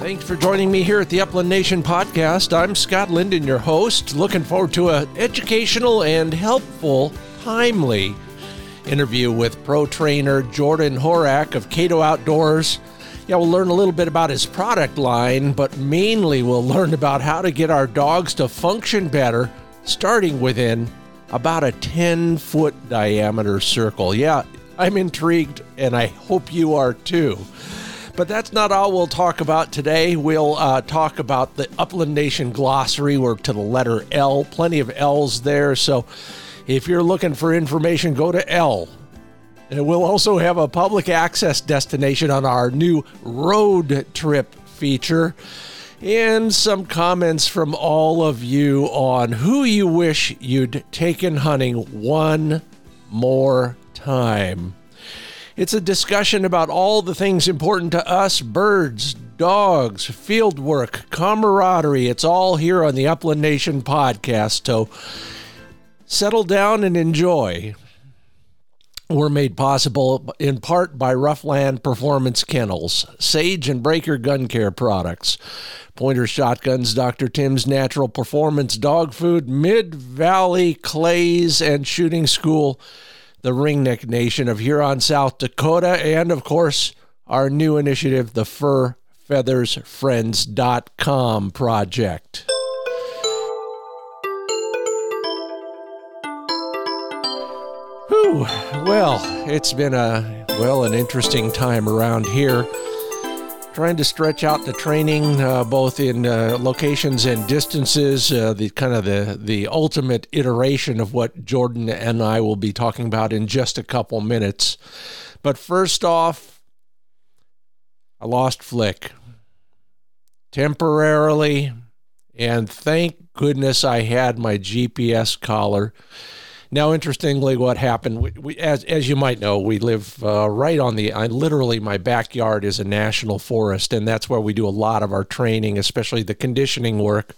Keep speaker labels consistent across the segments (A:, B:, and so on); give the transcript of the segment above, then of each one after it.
A: Thanks for joining me here at the Upland Nation podcast. I'm Scott Linden, your host. Looking forward to an educational and helpful, timely interview with pro trainer Jordan Horak of Cato Outdoors. Yeah, we'll learn a little bit about his product line, but mainly we'll learn about how to get our dogs to function better, starting within about a 10 foot diameter circle. Yeah, I'm intrigued, and I hope you are too. But that's not all we'll talk about today. We'll uh, talk about the Upland Nation glossary. We're to the letter L, plenty of L's there. So if you're looking for information, go to L. And we'll also have a public access destination on our new road trip feature and some comments from all of you on who you wish you'd taken hunting one more time. It's a discussion about all the things important to us birds, dogs, field work, camaraderie. It's all here on the Upland Nation podcast. So settle down and enjoy. We're made possible in part by Ruff Land Performance Kennels, Sage and Braker Gun Care products, Pointer Shotguns, Dr. Tim's Natural Performance Dog Food, Mid Valley Clays and Shooting School the Ringneck Nation of Huron, South Dakota, and of course, our new initiative, the FurFeathersFriends.com project. Whew. Well, it's been a well an interesting time around here trying to stretch out the training uh, both in uh, locations and distances uh, the kind of the the ultimate iteration of what Jordan and I will be talking about in just a couple minutes. But first off I lost Flick. Temporarily and thank goodness I had my GPS collar now, interestingly, what happened, we, we, as, as you might know, we live uh, right on the, I literally, my backyard is a national forest, and that's where we do a lot of our training, especially the conditioning work.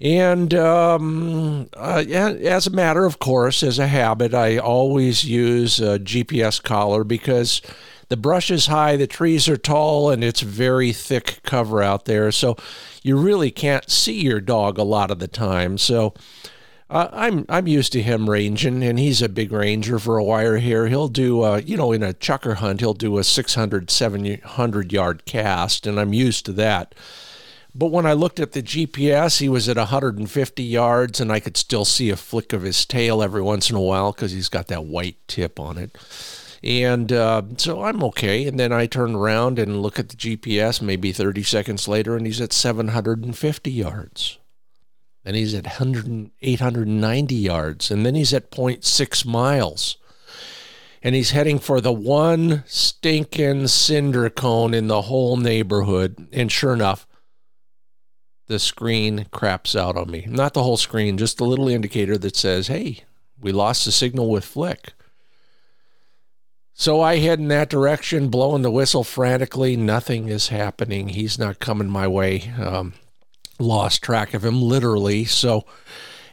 A: And um, uh, as a matter of course, as a habit, I always use a GPS collar because the brush is high, the trees are tall, and it's very thick cover out there. So you really can't see your dog a lot of the time. So uh, I'm I'm used to him ranging, and he's a big ranger for a wirehair. He'll do, uh, you know, in a chukar hunt, he'll do a 600, 700 yard cast, and I'm used to that. But when I looked at the GPS, he was at 150 yards, and I could still see a flick of his tail every once in a while because he's got that white tip on it. And uh, so I'm okay. And then I turn around and look at the GPS maybe 30 seconds later, and he's at 750 yards. Then he's at 100, 890 yards. And then he's at 0.6 miles. And he's heading for the one stinking cinder cone in the whole neighborhood. And sure enough, the screen craps out on me. Not the whole screen, just the little indicator that says, hey, we lost the signal with Flick. So I head in that direction, blowing the whistle frantically. Nothing is happening. He's not coming my way. Um, lost track of him literally. So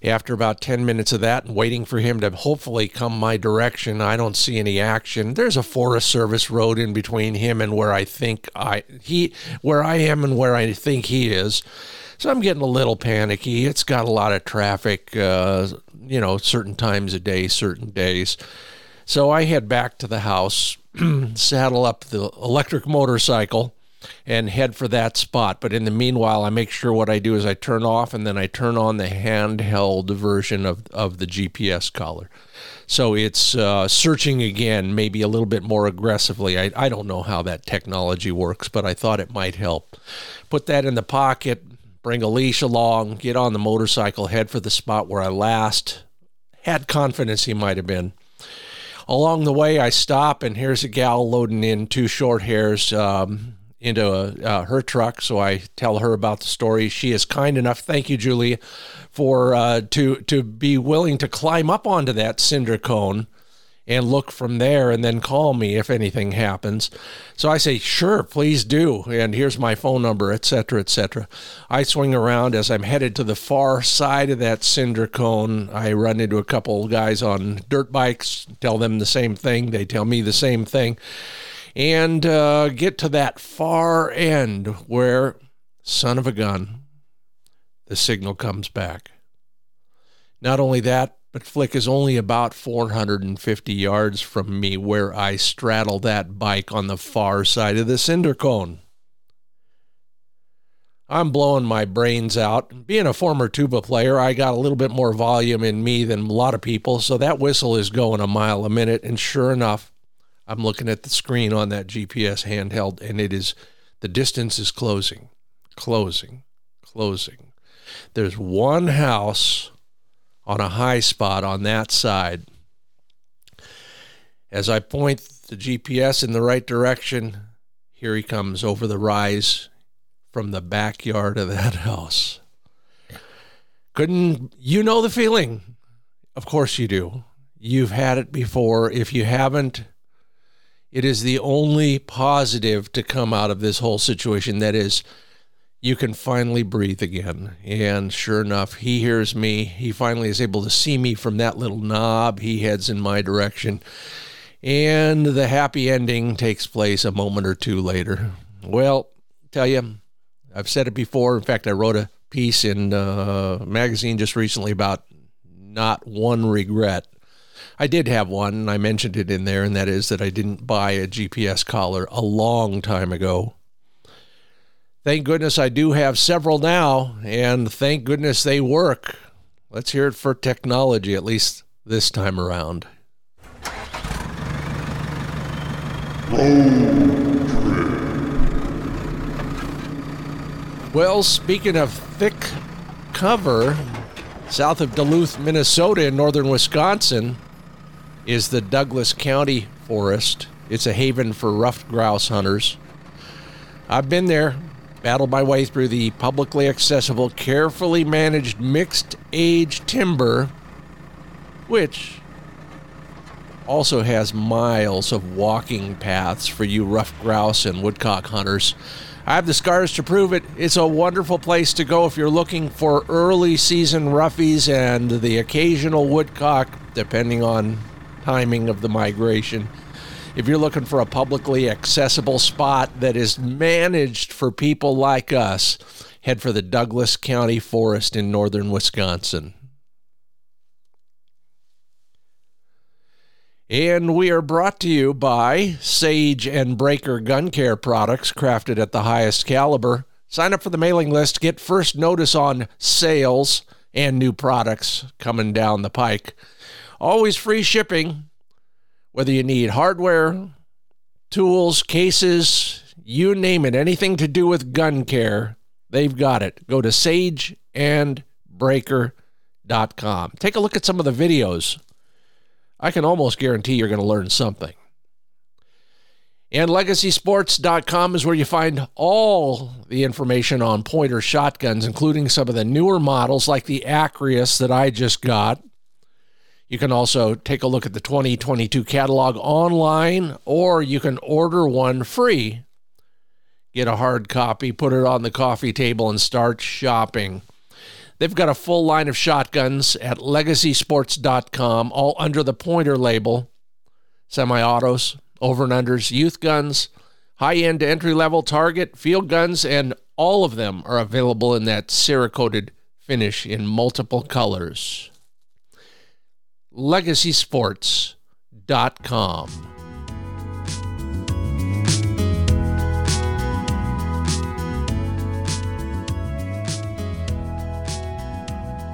A: after about 10 minutes of that and waiting for him to hopefully come my direction, I don't see any action. There's a Forest Service road in between him and where I think I he where I am and where I think he is. So I'm getting a little panicky. It's got a lot of traffic, uh, you know, certain times a day, certain days. So I head back to the house, saddle up the electric motorcycle, and head for that spot. But in the meanwhile, I make sure what I do is I turn off and then I turn on the handheld version of, of the GPS collar. So it's uh, searching again, maybe a little bit more aggressively. I, I don't know how that technology works, but I thought it might help. Put that in the pocket, bring a leash along, get on the motorcycle, head for the spot where I last had confidence he might have been. Along the way, I stop, and here's a gal loading in two short hairs. Um, into a, uh, her truck. So I tell her about the story. She is kind enough. Thank you, Julie, for uh, to to be willing to climb up onto that cinder cone and look from there and then call me if anything happens. So I say, sure, please do. And here's my phone number, etc., etc. I swing around as I'm headed to the far side of that cinder cone. I run into a couple guys on dirt bikes, tell them the same thing. They tell me the same thing and uh, get to that far end where, son of a gun, the signal comes back. Not only that, but Flick is only about 450 yards from me where I straddle that bike on the far side of the cinder cone. I'm blowing my brains out. Being a former tuba player, I got a little bit more volume in me than a lot of people, so that whistle is going a mile a minute. And sure enough, I'm looking at the screen on that GPS handheld, and it is the distance is closing, closing, closing. There's one house on a high spot on that side. As I point the GPS in the right direction, here he comes over the rise from the backyard of that house. Couldn't you know the feeling? Of course you do. You've had it before. If you haven't, it is the only positive to come out of this whole situation. That is, you can finally breathe again. And sure enough, he hears me. He finally is able to see me from that little knob. He heads in my direction. And the happy ending takes place a moment or two later. Well, tell you, I've said it before. In fact, I wrote a piece in a uh, magazine just recently about not one regret. I did have one, and I mentioned it in there, and that is that I didn't buy a GPS collar a long time ago. Thank goodness I do have several now, and thank goodness they work. Let's hear it for technology, at least this time around. Well, speaking of thick cover, south of Duluth, Minnesota, in northern Wisconsin, is the Douglas County Forest. It's a haven for ruffed grouse hunters. I've been there, battled my way through the publicly accessible, carefully managed mixed age timber, which also has miles of walking paths for you ruffed grouse and woodcock hunters. I have the scars to prove it. It's a wonderful place to go if you're looking for early season roughies and the occasional woodcock, depending on timing of the migration. If you're looking for a publicly accessible spot that is managed for people like us, head for the Douglas County Forest in northern Wisconsin. And we are brought to you by Sage and Braker Gun Care products crafted at the highest caliber. Sign up for the mailing list, get first notice on sales and new products coming down the pike. Always free shipping, whether you need hardware, tools, cases, you name it, anything to do with gun care, they've got it. Go to sageandbraker.com. Take a look at some of the videos I can almost guarantee you're going to learn something. And legacysports.com is where you find all the information on pointer shotguns, including some of the newer models like the Acrius that I just got. You can also take a look at the 2022 catalog online, or you can order one free. Get a hard copy, put it on the coffee table, and start shopping. They've got a full line of shotguns at legacysports.com, all under the pointer label semi autos, over and unders, youth guns, high end entry level target, field guns, and all of them are available in that Cerakoted finish in multiple colors. LegacySports.com.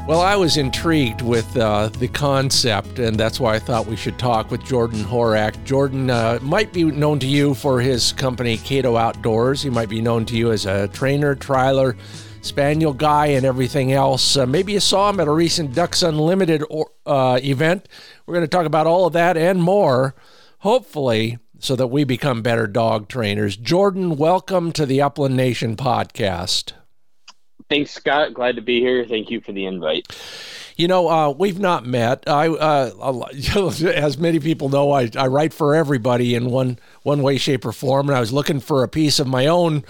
A: Well, I was intrigued with uh, the concept, and that's why I thought we should talk with Jordan Horak. Jordan uh, might be known to you for his company, Cato Outdoors. He might be known to you as a trainer, trialer, spaniel guy, and everything else. Uh, maybe you saw him at a recent Ducks Unlimited or, uh, event. We're going to talk about all of that and more, hopefully, so that we become better dog trainers. Jordan, welcome to the Upland Nation podcast.
B: Thanks, Scott. Glad to be here. Thank you for the invite.
A: You know, uh, we've not met. I, uh, as many people know, I, I write for everybody in one one way, shape, or form. And I was looking for a piece of my own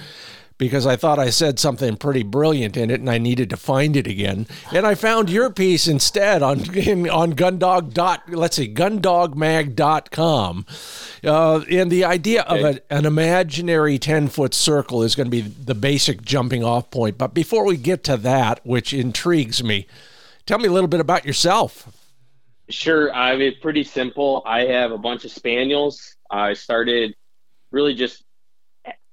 A: because I thought I said something pretty brilliant in it and I needed to find it again. And I found your piece instead on in, on gundog dot let's see gundogmag.com. Uh, and the idea okay. of a, an imaginary 10 foot circle is going to be the basic jumping off point. But before we get to that, which intrigues me, tell me a little bit about yourself.
B: Sure. I mean, pretty simple. I have a bunch of spaniels. I started really just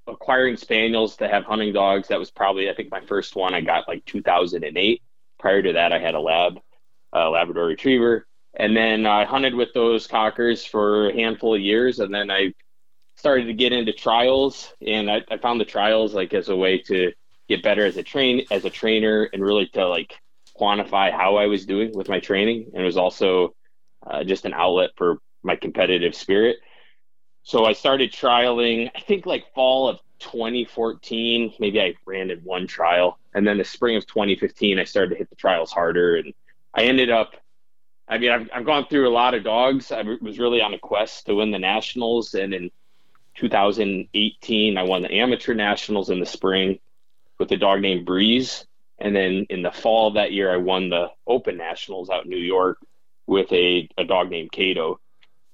B: acquiring spaniels to have hunting dogs. That was probably, I think, my first one. I got like 2008. Prior to that, I had a lab, a Labrador Retriever, and then I hunted with those cockers for a handful of years, and then I started to get into trials, and I, I found the trials like as a way to get better as a train as a trainer, and really to like quantify how I was doing with my training, and it was also uh, just an outlet for my competitive spirit. So I started trialing, I think like fall of 2014, maybe I ran in one trial. And then the spring of 2015, I started to hit the trials harder. And I ended up, I mean, I've, I've gone through a lot of dogs. I was really on a quest to win the nationals. And in 2018, I won the amateur nationals in the spring with a dog named Breeze. And then in the fall of that year, I won the open nationals out in New York with a, a dog named Cato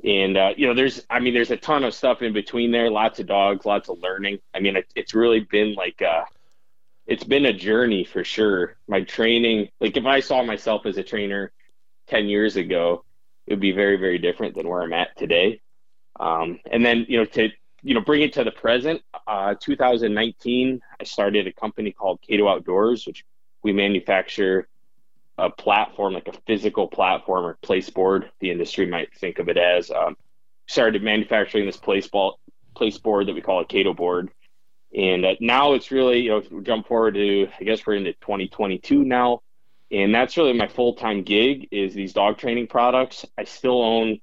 B: and uh, you know there's i mean there's a ton of stuff in between there lots of dogs lots of learning. I mean it, it's really been like uh it's been a journey for sure. My training like if i saw myself as a trainer 10 years ago it would be very very different than where i'm at today. Um, and then you know to you know bring it to the present uh, 2019 i started a company called cato outdoors which we manufacture a platform, like a physical platform or place board, the industry might think of it as. Um, started manufacturing this place ball, place board that we call a Cato board, and uh, now it's really you know jump forward to I guess we're into 2022 now, and that's really my full time gig is these dog training products. I still own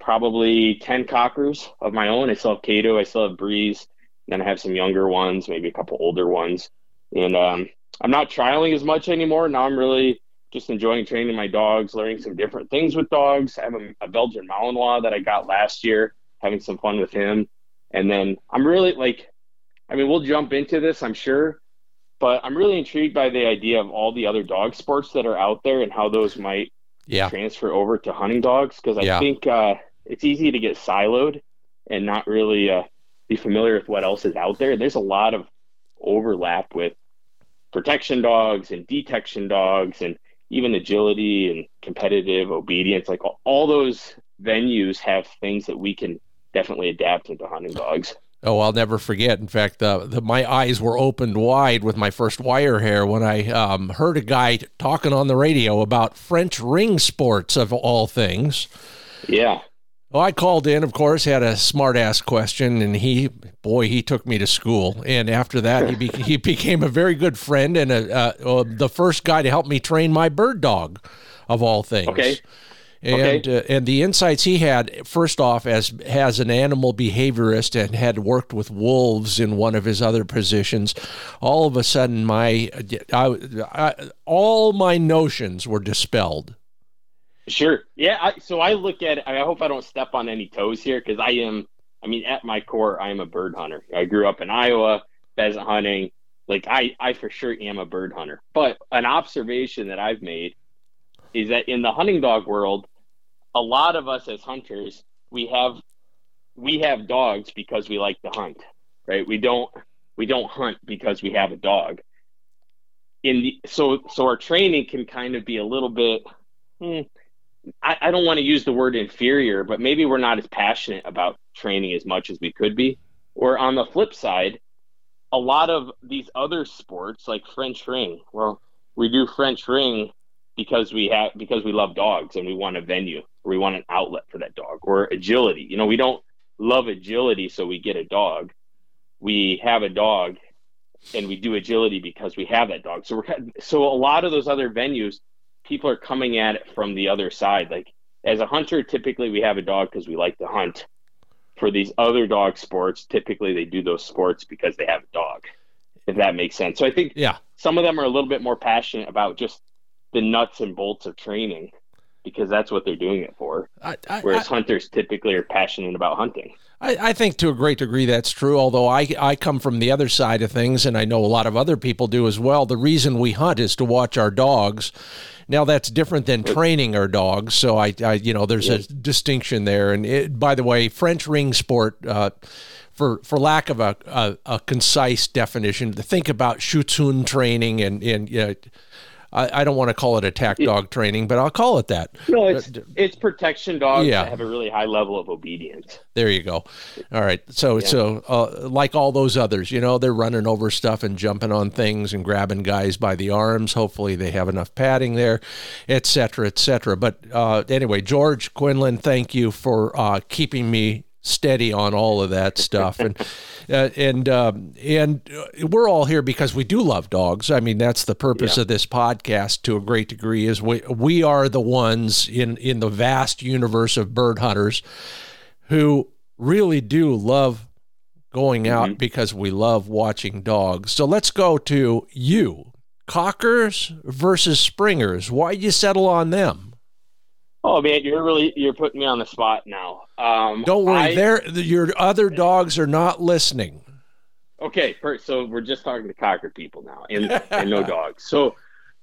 B: probably 10 cockers of my own. I still have Cato, I still have Breeze, then I have some younger ones, maybe a couple older ones, and um, I'm not trialing as much anymore. Now I'm really just enjoying training my dogs, learning some different things with dogs. I have a, a Belgian Malinois that I got last year, having some fun with him. And then I'm really like, I mean, we'll jump into this, I'm sure, but I'm really intrigued by the idea of all the other dog sports that are out there and how those might yeah. transfer over to hunting dogs. Because I yeah. think uh, it's easy to get siloed and not really uh, be familiar with what else is out there. There's a lot of overlap with protection dogs and detection dogs and even agility and competitive obedience, like all those venues have things that we can definitely adapt into hunting dogs.
A: Oh, I'll never forget. In fact, the, the, my eyes were opened wide with my first wire hair when I um, heard a guy talking on the radio about French ring sports of all things.
B: Yeah.
A: Well, I called in, of course, had a smart ass question, and he, boy, he took me to school. And after that, he, be- he became a very good friend and a, uh, uh, the first guy to help me train my bird dog, of all things.
B: Okay.
A: And okay. uh, and the insights he had, first off, as as an animal behaviorist and had worked with wolves in one of his other positions, all of a sudden my I, I, all my notions were dispelled
B: Sure. Yeah. I, so I look at. I hope I don't step on any toes here because I am, I mean, at my core, I am a bird hunter. I grew up in Iowa, pheasant hunting. Like, I, I for sure am a bird hunter. But an observation that I've made is that in the hunting dog world, a lot of us as hunters, we have, we have dogs because we like to hunt, right? We don't, we don't hunt because we have a dog. In the, so, so our training can kind of be a little bit, hmm, I, I don't want to use the word inferior, but maybe we're not as passionate about training as much as we could be. Or on the flip side, a lot of these other sports like French ring, well, we do French ring because we have because we love dogs and we want a venue or we want an outlet for that dog or agility. You know, we don't love agility so we get a dog. We have a dog and we do agility because we have that dog. So we're so a lot of those other venues people are coming at it from the other side. Like as a hunter, typically we have a dog because we like to hunt. For these other dog sports, typically they do those sports because they have a dog. If that makes sense. So I think
A: yeah,
B: some of them are a little bit more passionate about just the nuts and bolts of training because that's what they're doing it for. I, I, Whereas I, hunters typically are passionate about hunting.
A: I, I, think to a great degree that's true, although I, I come from the other side of things, and I know a lot of other people do as well. The reason we hunt is to watch our dogs. Now that's different than training our dogs, so I, I you know there's a distinction there. And it, by the way, French ring sport, uh, for for lack of a, a, a concise definition, to think about Schutzhund training and and you know, I, I don't want to call it attack dog training, but I'll call it that.
B: No, it's uh, it's protection dogs yeah. that have a really high level of obedience.
A: There you go. All right. So yeah. so uh, like all those others, you know, they're running over stuff and jumping on things and grabbing guys by the arms. Hopefully they have enough padding there, et cetera, et cetera. But uh, anyway, George Quinlan, thank you for uh, keeping me steady on all of that stuff. And uh, and um, and we're all here because we do love dogs. I mean that's the purpose yeah. of this podcast to a great degree is we we are the ones in in the vast universe of bird hunters who really do love going out mm-hmm. because we love watching dogs. So let's go to you cockers versus springers. Why you settle on them
B: Oh man, you're really you're putting me on the spot now. Um,
A: Don't worry, there your other dogs are not listening.
B: Okay, so we're just talking to cocker people now, and, and no dogs. So,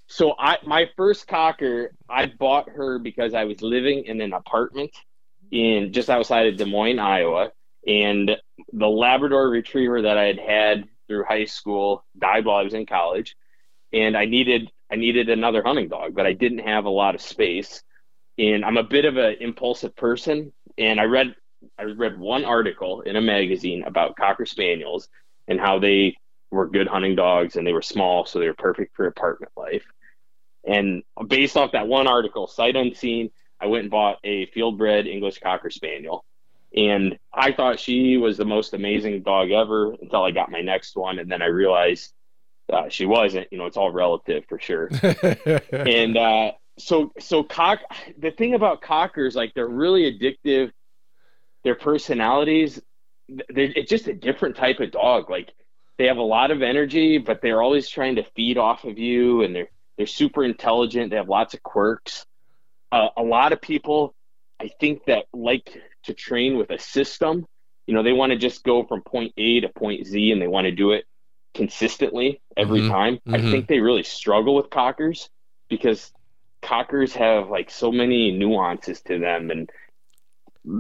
B: so I my first cocker, I bought her because I was living in an apartment in just outside of Des Moines, Iowa, and the Labrador Retriever that I had had through high school died while I was in college, and I needed I needed another hunting dog, but I didn't have a lot of space and I'm a bit of an impulsive person. And I read I read one article in a magazine about cocker spaniels and how they were good hunting dogs and they were small, so they were perfect for apartment life. And based off that one article, sight unseen, I went and bought a field bred English cocker spaniel. And I thought she was the most amazing dog ever until I got my next one, and then I realized uh, she wasn't. You know, it's all relative for sure. and uh, so so cock the thing about cockers like they're really addictive their personalities it's just a different type of dog like they have a lot of energy but they're always trying to feed off of you and they're they're super intelligent they have lots of quirks uh, a lot of people i think that like to train with a system you know they want to just go from point a to point z and they want to do it consistently every mm-hmm. time mm-hmm. i think they really struggle with cockers because cockers have like so many nuances to them and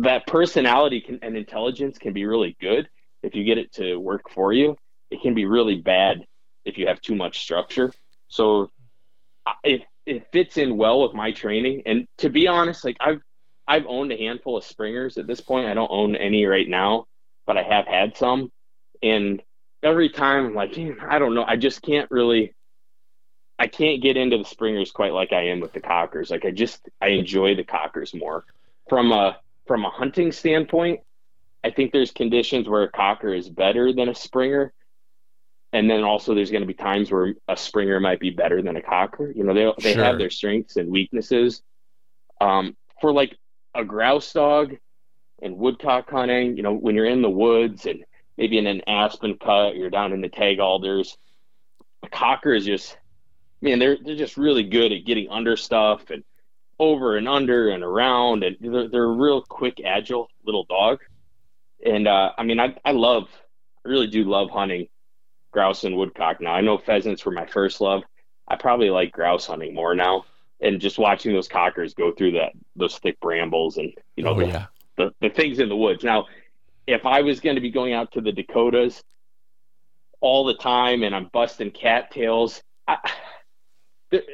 B: that personality can, and intelligence can be really good if you get it to work for you. It can be really bad if you have too much structure. So it, it fits in well with my training. And to be honest like i've i've owned a handful of springers at this point. I don't own any right now but i have had some. And every time I'm like i don't know. I just can't really I can't get into the springers quite like I am with the cockers. Like I just I enjoy the cockers more. From a from a hunting standpoint, I think there's conditions where a cocker is better than a springer. And then also there's going to be times where a springer might be better than a cocker. You know, they they sure. have their strengths and weaknesses. Um, for like a grouse dog and woodcock hunting, you know, when you're in the woods and maybe in an aspen cut, you're down in the tag alders, a cocker is just man, they're they're just really good at getting under stuff and over and under and around, and they're they're a real quick, agile little dog. And uh, I mean, I I love, I really do love hunting grouse and woodcock. Now I know pheasants were my first love. I probably like grouse hunting more now, and just watching those cockers go through that those thick brambles and you know oh, the, yeah. the the things in the woods. Now, if I was going to be going out to the Dakotas all the time and I'm busting cattails, I,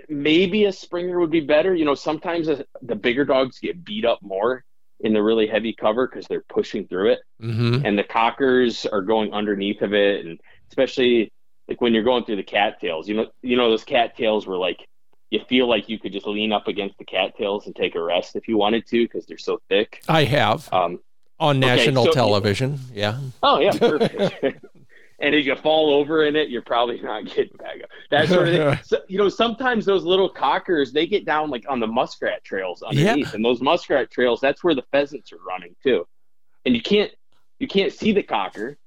B: maybe a Springer would be better. You know, sometimes the bigger dogs get beat up more in the really heavy cover because they're pushing through it, mm-hmm. and the cockers are going underneath of it, and especially like when you're going through the cattails. You know, you know those cattails were like you feel like you could just lean up against the cattails and take a rest if you wanted to because they're so thick.
A: I have. Um, on national okay, so, television. Yeah.
B: Oh yeah, perfect. and if you fall over in it, you're probably not getting back up. That sort of thing. so, you know, sometimes those little cockers they get down like on the muskrat trails underneath, yeah. and those muskrat trails that's where the pheasants are running too, and you can't you can't see the cocker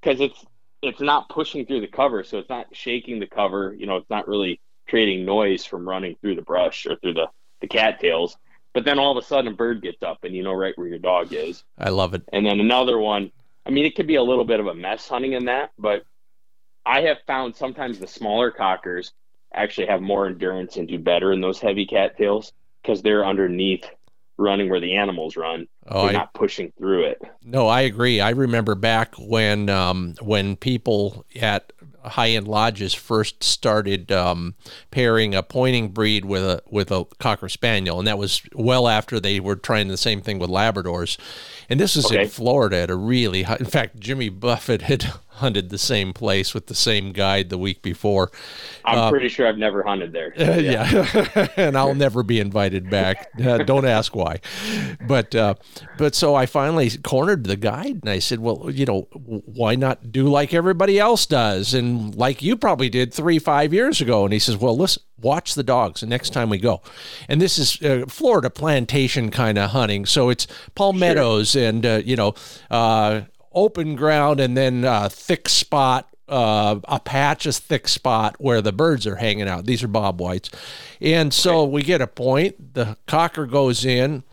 B: because it's it's not pushing through the cover, so it's not shaking the cover. You know, it's not really creating noise from running through the brush or through the the cattails. but then all of a sudden a bird gets up and you know right where your dog is.
A: I love it.
B: And then another one. I mean, it could be a little bit of a mess hunting in that, but I have found sometimes the smaller cockers actually have more endurance and do better in those heavy cattails because they're underneath running where the animals run. Oh, They're I, not pushing through it.
A: No, I agree. I remember back when um, when people at high end lodges first started um, pairing a pointing breed with a with a cocker spaniel, and that was well after they were trying the same thing with Labradors. And this is okay. in Florida at a really high. In fact, Jimmy Buffett had hunted the same place with the same guide the week before.
B: I'm uh, pretty sure I've never hunted there.
A: Yeah, yeah. and I'll never be invited back. Uh, don't ask why. But uh, but so I finally cornered the guide and I said, well, you know, why not do like everybody else does and like you probably did three five years ago? And he says, well, listen, watch the dogs the next time we go. And this is uh, Florida plantation kind of hunting, so it's palmettos sure. and uh, you know uh, open ground and then a thick spot, uh, a patch, a thick spot where the birds are hanging out. These are bob whites. And so we get a point. The cocker goes in,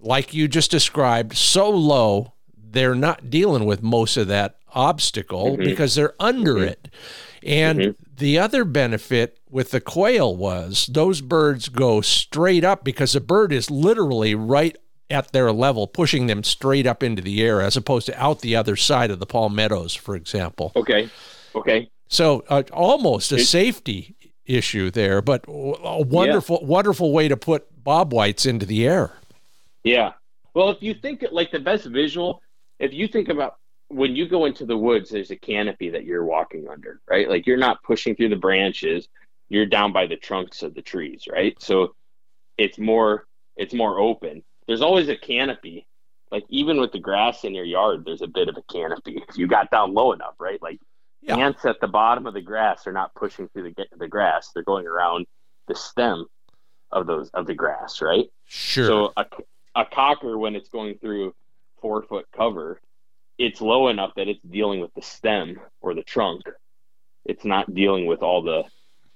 A: like you just described, so low, they're not dealing with most of that obstacle mm-hmm. because they're under mm-hmm. it. And mm-hmm. the other benefit with the quail was those birds go straight up because the bird is literally right at their level, pushing them straight up into the air as opposed to out the other side of the palmettos, for example.
B: Okay. Okay.
A: So uh, almost a safety issue there, but a wonderful, yeah. wonderful way to put bob whites into the air.
B: Yeah. Well, if you think like the best visual, if you think about when you go into the woods, there's a canopy that you're walking under, right? Like you're not pushing through the branches, you're down by the trunks of the trees, right? So it's more it's more open there's always a canopy. Like even with the grass in your yard, there's a bit of a canopy if you got down low enough, right? Like yeah. ants at the bottom of the grass are not pushing through the the grass; they're going around the stem of those of the grass, right?
A: Sure.
B: So a a cocker when it's going through four foot cover, it's low enough that it's dealing with the stem or the trunk. It's not dealing with all the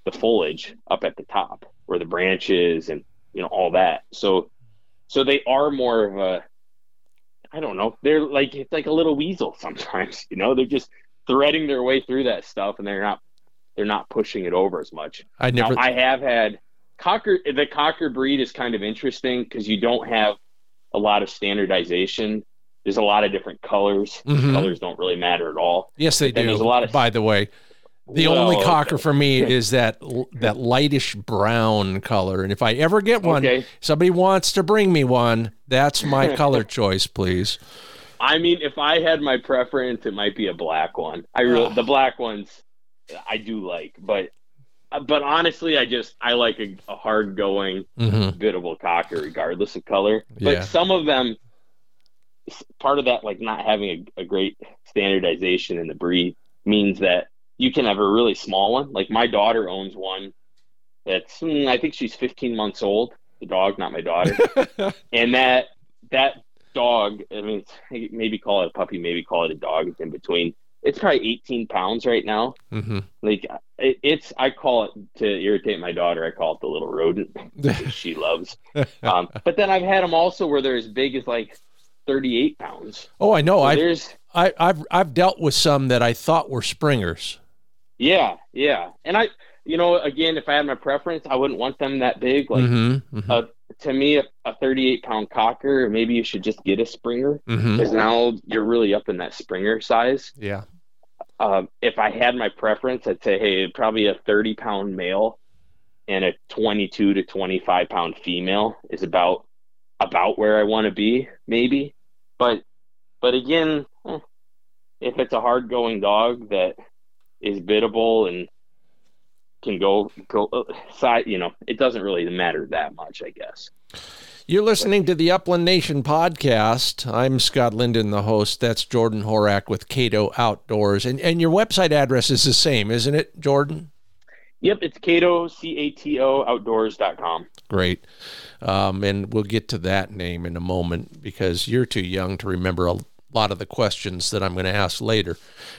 B: the foliage up at the top or the branches and you know all that. So so they are more of a I don't know. They're like it's like a little weasel sometimes, you know. They're just threading their way through that stuff and they're not they're not pushing it over as much.
A: I never
B: now, I have had cocker the cocker breed is kind of interesting because you don't have a lot of standardization. There's a lot of different colors. Mm-hmm. Colors don't really matter at all.
A: Yes, they do. There's a lot of by the way. The well, only cocker for me is that that lightish brown color, and if I ever get one, okay. somebody wants to bring me one, that's my color choice, please.
B: I mean, if I had my preference, it might be a black one. I really, the black ones I do like, but but honestly, I just I like a, a hard going, mm-hmm. biddable cocker, regardless of color. But yeah. some of them, part of that, like not having a, a great standardization in the breed, means that you can have a really small one. Like my daughter owns one that's mm, I think she's 15 months old. The dog, not my daughter. and that that dog, I mean, maybe call it a puppy, maybe call it a dog. It's in between. It's probably 18 pounds right now. Mm-hmm. Like it, it's, I call it to irritate my daughter. I call it the little rodent she loves. Um, but then I've had them also where they're as big as like 38 pounds.
A: Oh, I know. So I, there's, I, I've I've dealt with some that I thought were springers.
B: Yeah, yeah. And I, you know, again, if I had my preference, I wouldn't want them that big. Like, mm-hmm, mm-hmm. Uh, to me, a, a, 38 pound cocker, maybe you should just get a Springer because mm-hmm. now you're really up in that Springer size.
A: Yeah.
B: Um, if I had my preference, I'd say, hey, probably a 30 pound male and a 22 to 25 pound female is about about where I want to be, maybe. But but again, eh, if it's a hard going dog that is biddable and can go go uh, side. You know, it doesn't really matter that much, I guess.
A: You're listening to the Upland Nation podcast. I'm Scott Linden, the host. That's Jordan Horak with Cato Outdoors. And, and your website address is the same, isn't it, Jordan?
B: Yep, it's Cato, C A T O, outdoors.com.
A: Great. Um, and we'll get to that name in a moment because you're too young to remember a lot of the questions that I'm going to ask later.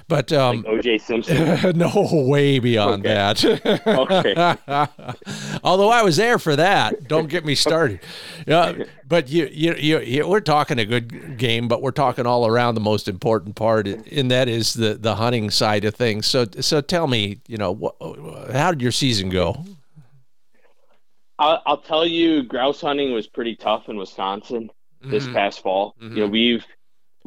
A: But um,
B: like OJ Simpson.
A: no, way beyond
B: Okay.
A: that.
B: Okay.
A: Although I was there for that. Don't get me started. Uh, but you, you, you, you, we're talking a good game, but we're talking all around the most important part, and that is the the hunting side of things. So, so tell me, you know, wh- how did your season go?
B: I'll, I'll tell you, grouse hunting was pretty tough in Wisconsin this
A: Mhm.
B: past fall. You know,
A: Mhm.
B: we've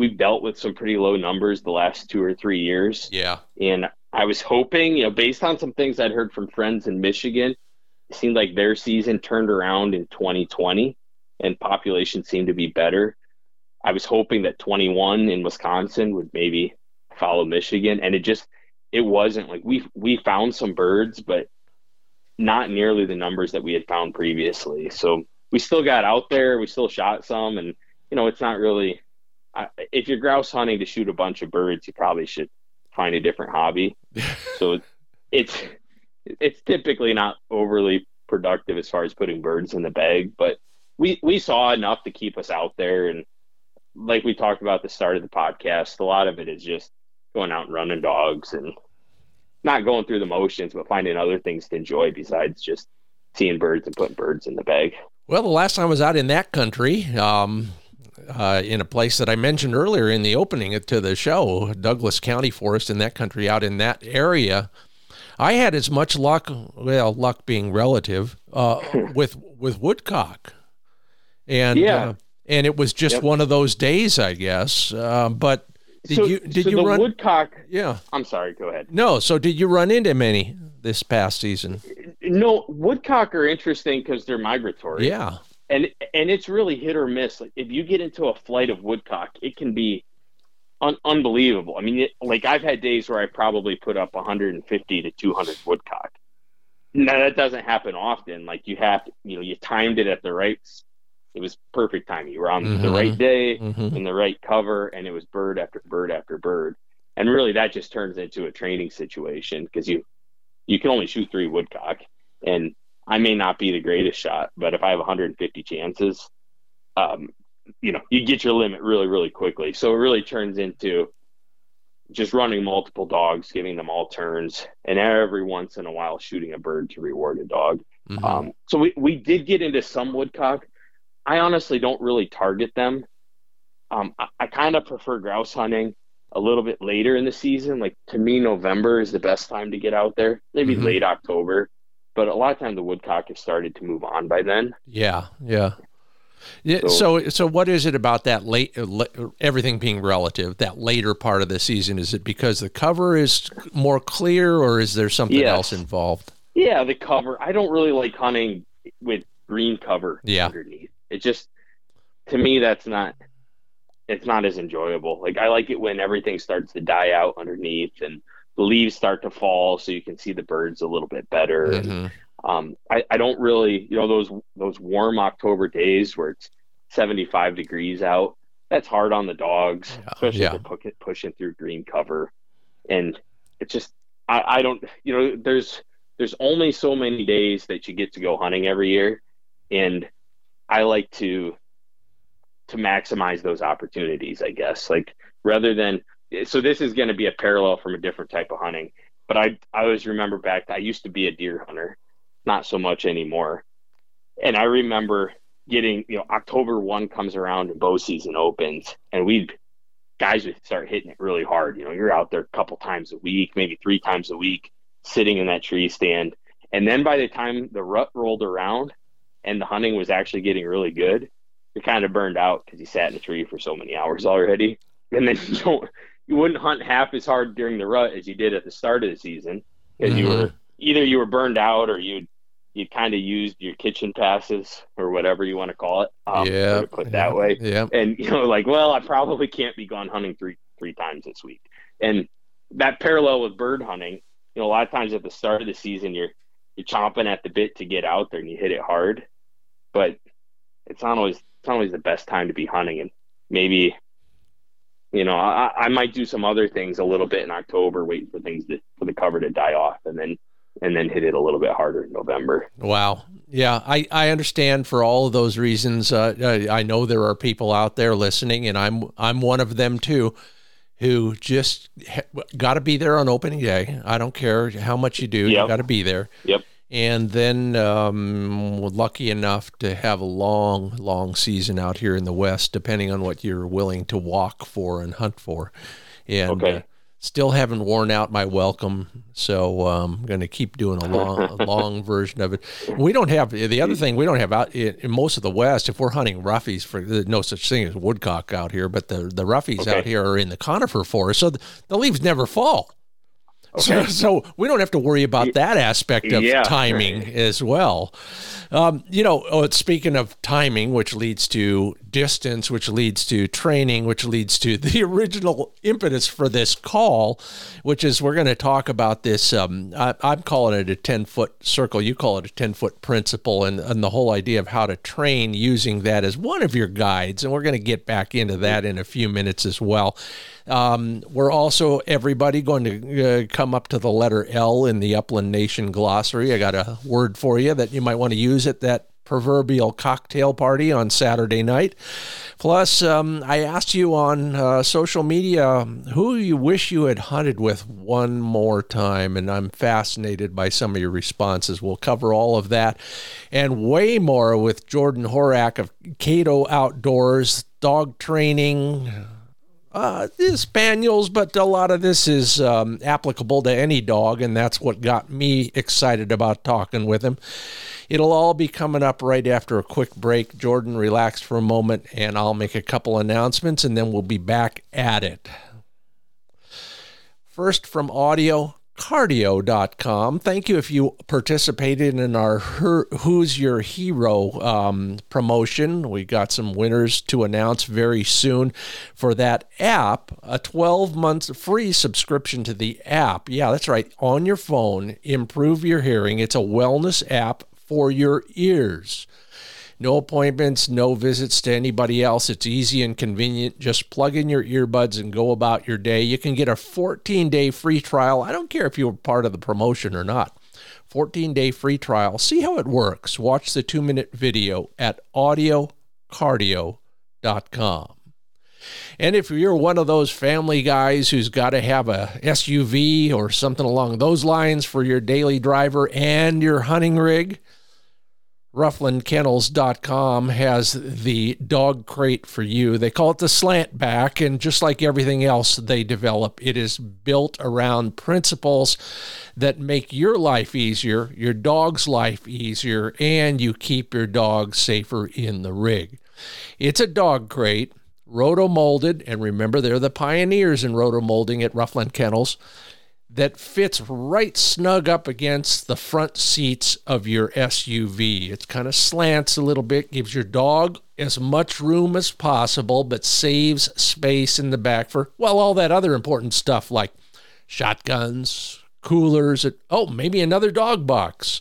B: we've dealt with some pretty low numbers the last two or three years,
A: Yeah.
B: and I was hoping, you know, based on some things I'd heard from friends in Michigan, it seemed like their season turned around in 2020, and population seemed to be better. I was hoping that 21 in Wisconsin would maybe follow Michigan, and it just it wasn't like we we found some birds, but not nearly the numbers that we had found previously. So we still got out there, we still shot some, and you know it's not really. I, if you're grouse hunting to shoot a bunch of birds, you probably should find a different hobby. so it's it's typically not overly productive as far as putting birds in the bag, but we we saw enough to keep us out there and like we talked about at the start of the podcast, a lot of it is just going out and running dogs and not going through the motions, but finding other things to enjoy besides just seeing birds and putting birds in the bag.
A: Well, the last time I was out in that country, um, uh, in a place that I mentioned earlier in the opening to the show, Douglas County Forest in that country, out in that area, I had as much luck, well, luck being relative, uh, with with woodcock, and
B: Yeah.
A: uh, and it was just
B: Yep.
A: one of those days, I guess. Um, but did
B: so,
A: you did
B: so
A: you
B: the
A: run?
B: woodcock?
A: yeah,
B: I'm sorry. Go ahead.
A: no. So did you run into many this past season?
B: No, woodcock are interesting because they're migratory.
A: Yeah,
B: and and it's really hit or miss. Like if you get into a flight of woodcock, it can be un- unbelievable. I mean, it, like I've had days where I probably put up 150 to 200 woodcock. Now that doesn't happen often. Like you have, to, you know, you timed it at the right. It was perfect timing. You were on the
A: Mhm.
B: right day
A: hmm
B: in the right cover, and it was bird after bird after bird. And really, that just turns into a training situation because you you can only shoot three woodcock, and I may not be the greatest shot, but if I have 150 chances, um, you know, you get your limit really, really quickly. So it really turns into just running multiple dogs, giving them all turns, and every once in a while shooting a bird to reward a dog.
A: hmm
B: Um, so we, we did get into some woodcock. I honestly don't really target them. Um, I, I kind of prefer grouse hunting a little bit later in the season. Like to me, November is the best time to get out there. Maybe
A: Mhm.
B: late October, but a lot of time the woodcock has started to move on by then.
A: Yeah, yeah. Yeah,
B: So-
A: so, so what is it about that late, everything being relative, that later part of the season? Is it because the cover is more clear, or is there something
B: Yes.
A: else involved?
B: Yeah, the cover. I don't really like hunting with green cover
A: Yeah.
B: underneath. It just to me that's not it's not as enjoyable. Like I like it when everything starts to die out underneath and the leaves start to fall so you can see the birds a little bit better. And,
A: Mhm.
B: um, I, I don't really you know those those warm October days where it's 75 degrees out. That's hard on the dogs,
A: Yeah,
B: especially
A: yeah.
B: if they're pu- pushing through green cover. And it's just I, I don't you know there's there's only so many days that you get to go hunting every year and i like to to maximize those opportunities i guess like rather than so this is going to be a parallel from a different type of hunting but i i always remember back i used to be a deer hunter not so much anymore and i remember getting you know october 1 comes around and bow season opens and we'd guys would start hitting it really hard you know you're out there a couple times a week maybe three times a week sitting in that tree stand. And then by the time the rut rolled around and the hunting was actually getting really good, you're kind of burned out because you sat in a tree for so many hours already. And then you don't, you wouldn't hunt half as hard during the rut as you did at the start of the season because you
A: Mhm.
B: were either you were burned out or you'd you kind of used your kitchen passes or whatever you want to call it. Um,
A: yeah,
B: put that way.
A: Yeah,
B: and you know like well i probably can't be gone hunting three three times this week. And that parallel with bird hunting you know a lot of times at the start of the season you're you're chomping at the bit to get out there and you hit it hard. But it's not always it's not always the best time to be hunting. And maybe you know i i might do some other things a little bit in october waiting for things to for the cover to die off and then and then hit it a little bit harder in november
A: Wow. Yeah, I, I understand for all of those reasons. Uh, I know there are people out there listening, and I'm I'm one of them too, who just ha- got to be there on opening day. I don't care how much you do, yep. you got to be there.
B: Yep.
A: And then um, lucky enough to have a long, long season out here in the West, depending on what you're willing to walk for and hunt for. And okay. uh, Still haven't worn out my welcome, so um, I'm going to keep doing a long, a long version of it. We don't have the other thing. We don't have out in, in, most of the West. If we're hunting roughies, for no such thing as woodcock out here, but the the roughies okay. out here are in the conifer forest, so the, the leaves never fall. Okay. So, so, we don't have to worry about that aspect of yeah. timing as well. Um, you know, oh, speaking of timing, which leads to distance, which leads to training, which leads to the original impetus for this call, which is we're going to talk about this. Um, I, am calling it a 10 foot circle. You call it a 10 foot principle, and, and the whole idea of how to train using that as one of your guides. And we're going to get back into that in a few minutes as well. Um, we're also, everybody, going to uh, come up to the letter L in the Upland Nation glossary. I got a word for you that you might want to use at that proverbial cocktail party on Saturday night. Plus, um, I asked you on uh, social media who you wish you had hunted with one more time, and I'm fascinated by some of your responses. We'll cover all of that and way more with Jordan Horak of Kato Outdoors, dog training uh, spaniels, but a lot of this is um, applicable to any dog, and that's what got me excited about talking with him. It'll all be coming up right after a quick break. Jordan, relax for a moment, and I'll make a couple announcements, and then we'll be back at it. First, from audio, cardio.com. Thank you if you participated in our Who's Your Hero um, promotion. We got some winners to announce very soon for that app, a 12 month free subscription to the app. Yeah, that's right. On your phone, improve your hearing. It's a wellness app for your ears. No appointments, no visits to anybody else. It's easy and convenient. Just plug in your earbuds and go about your day. You can get a 14 day free trial. I don't care if you were part of the promotion or not. 14 day free trial. See how it works. Watch the two minute video at audiocardio.com. And if you're one of those family guys who's got to have a SUV or something along those lines for your daily driver and your hunting rig, rufflandkennels.com has the dog crate for you. They call it the slant back, and just like everything else they develop, it is built around principles that make your life easier, your dog's life easier, and you keep your dog safer in the rig. It's a dog crate, roto molded, and remember they're the pioneers in roto molding at Ruff Land Kennels that fits right snug up against the front seats of your SUV. It kind of slants a little bit, gives your dog as much room as possible, but saves space in the back for, well, all that other important stuff like shotguns, coolers, oh, maybe another dog box.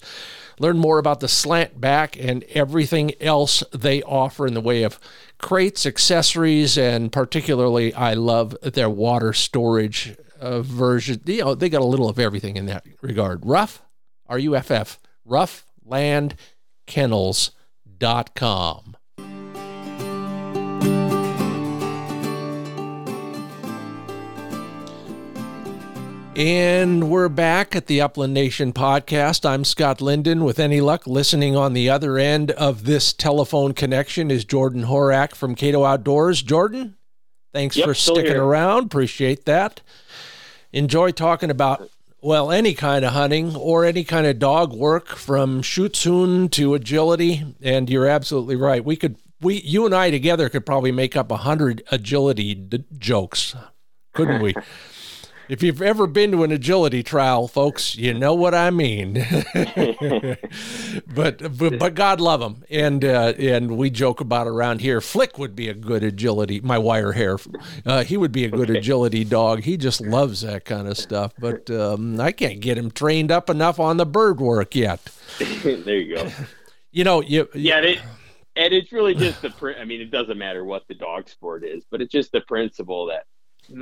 A: Learn more about the slant back and everything else they offer in the way of crates, accessories, and particularly, I love their water storage uh, version. You know, they got a little of everything in that regard. Ruff, R U F F, rufflandkennels.com. And we're back at the Upland Nation podcast. I'm Scott Linden. With any luck, listening on the other end of this telephone connection is Jordan Horak from Kato Outdoors. Jordan, thanks yep, for sticking here. around. Appreciate that enjoy talking about well any kind of hunting or any kind of dog work from schutzhund to agility. And you're absolutely right. We could we you and i together could probably make up a hundred agility d- jokes couldn't we If you've ever been to an agility trial, folks, you know what I mean. but, but, but God love them, and uh, and we joke about around here. Flick would be a good agility. My wire hair, uh, he would be a good okay. agility dog. He just loves that kind of stuff. But um, I can't get him trained up enough on the bird work yet.
B: there you go.
A: You know, you
B: yeah. They, and it's really just the. I mean, it doesn't matter what the dog sport is, but it's just the principle that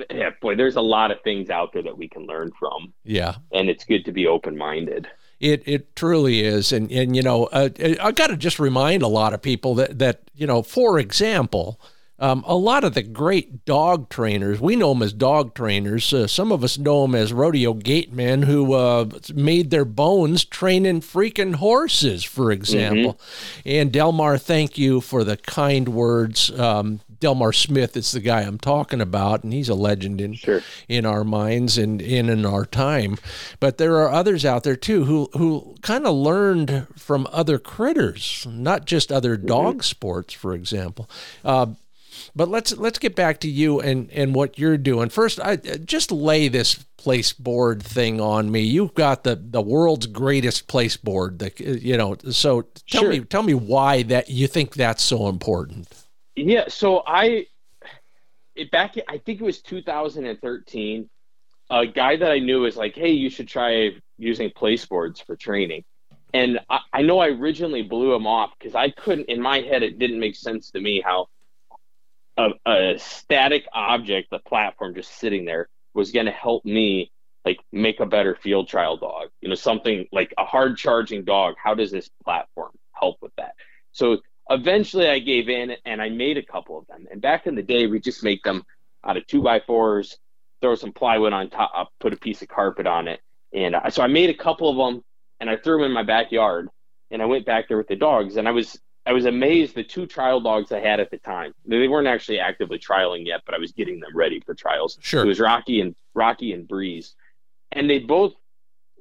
B: yeah, boy, there's a lot of things out there that we can learn from.
A: Yeah.
B: And it's good to be open minded.
A: It it truly is, and and you know, uh, I got to just remind a lot of people that that you know, for example, um, a lot of the great dog trainers, we know them as dog trainers. Uh, some of us know them as rodeo gate men who uh, made their bones training freaking horses, for example. Mm-hmm. And Delmar, thank you for the kind words. Um, Delmar Smith is the guy I'm talking about, and he's a legend in
B: sure.
A: in our minds and in, in our time. But there are others out there too who who kind of learned from other critters, not just other mm-hmm. dog sports, for example. Uh, but let's let's get back to you and and what you're doing. First, I just lay this place board thing on me. You've got the the world's greatest place board. That you know. So tell sure. me tell me why that you think that's so important.
B: Yeah. So I it back I think it was 2013. A guy that I knew was like, "Hey, you should try using place boards for training." And I, I know I originally blew him off because I couldn't. In my head, it didn't make sense to me how a, a static object, the platform just sitting there, was going to help me like make a better field trial dog. You know, something like a hard charging dog. How does this platform help with that? So eventually I gave in and I made a couple of them. And back in the day, we just make them out of two by fours, throw some plywood on top, uh, put a piece of carpet on it. And uh, so I made a couple of them and I threw them in my backyard. And I went back there with the dogs and I was I was amazed the two trial dogs I had at the time. They weren't actually actively trialing yet, but I was getting them ready for trials.
A: Sure.
B: It was Rocky and Rocky and Breeze. And they both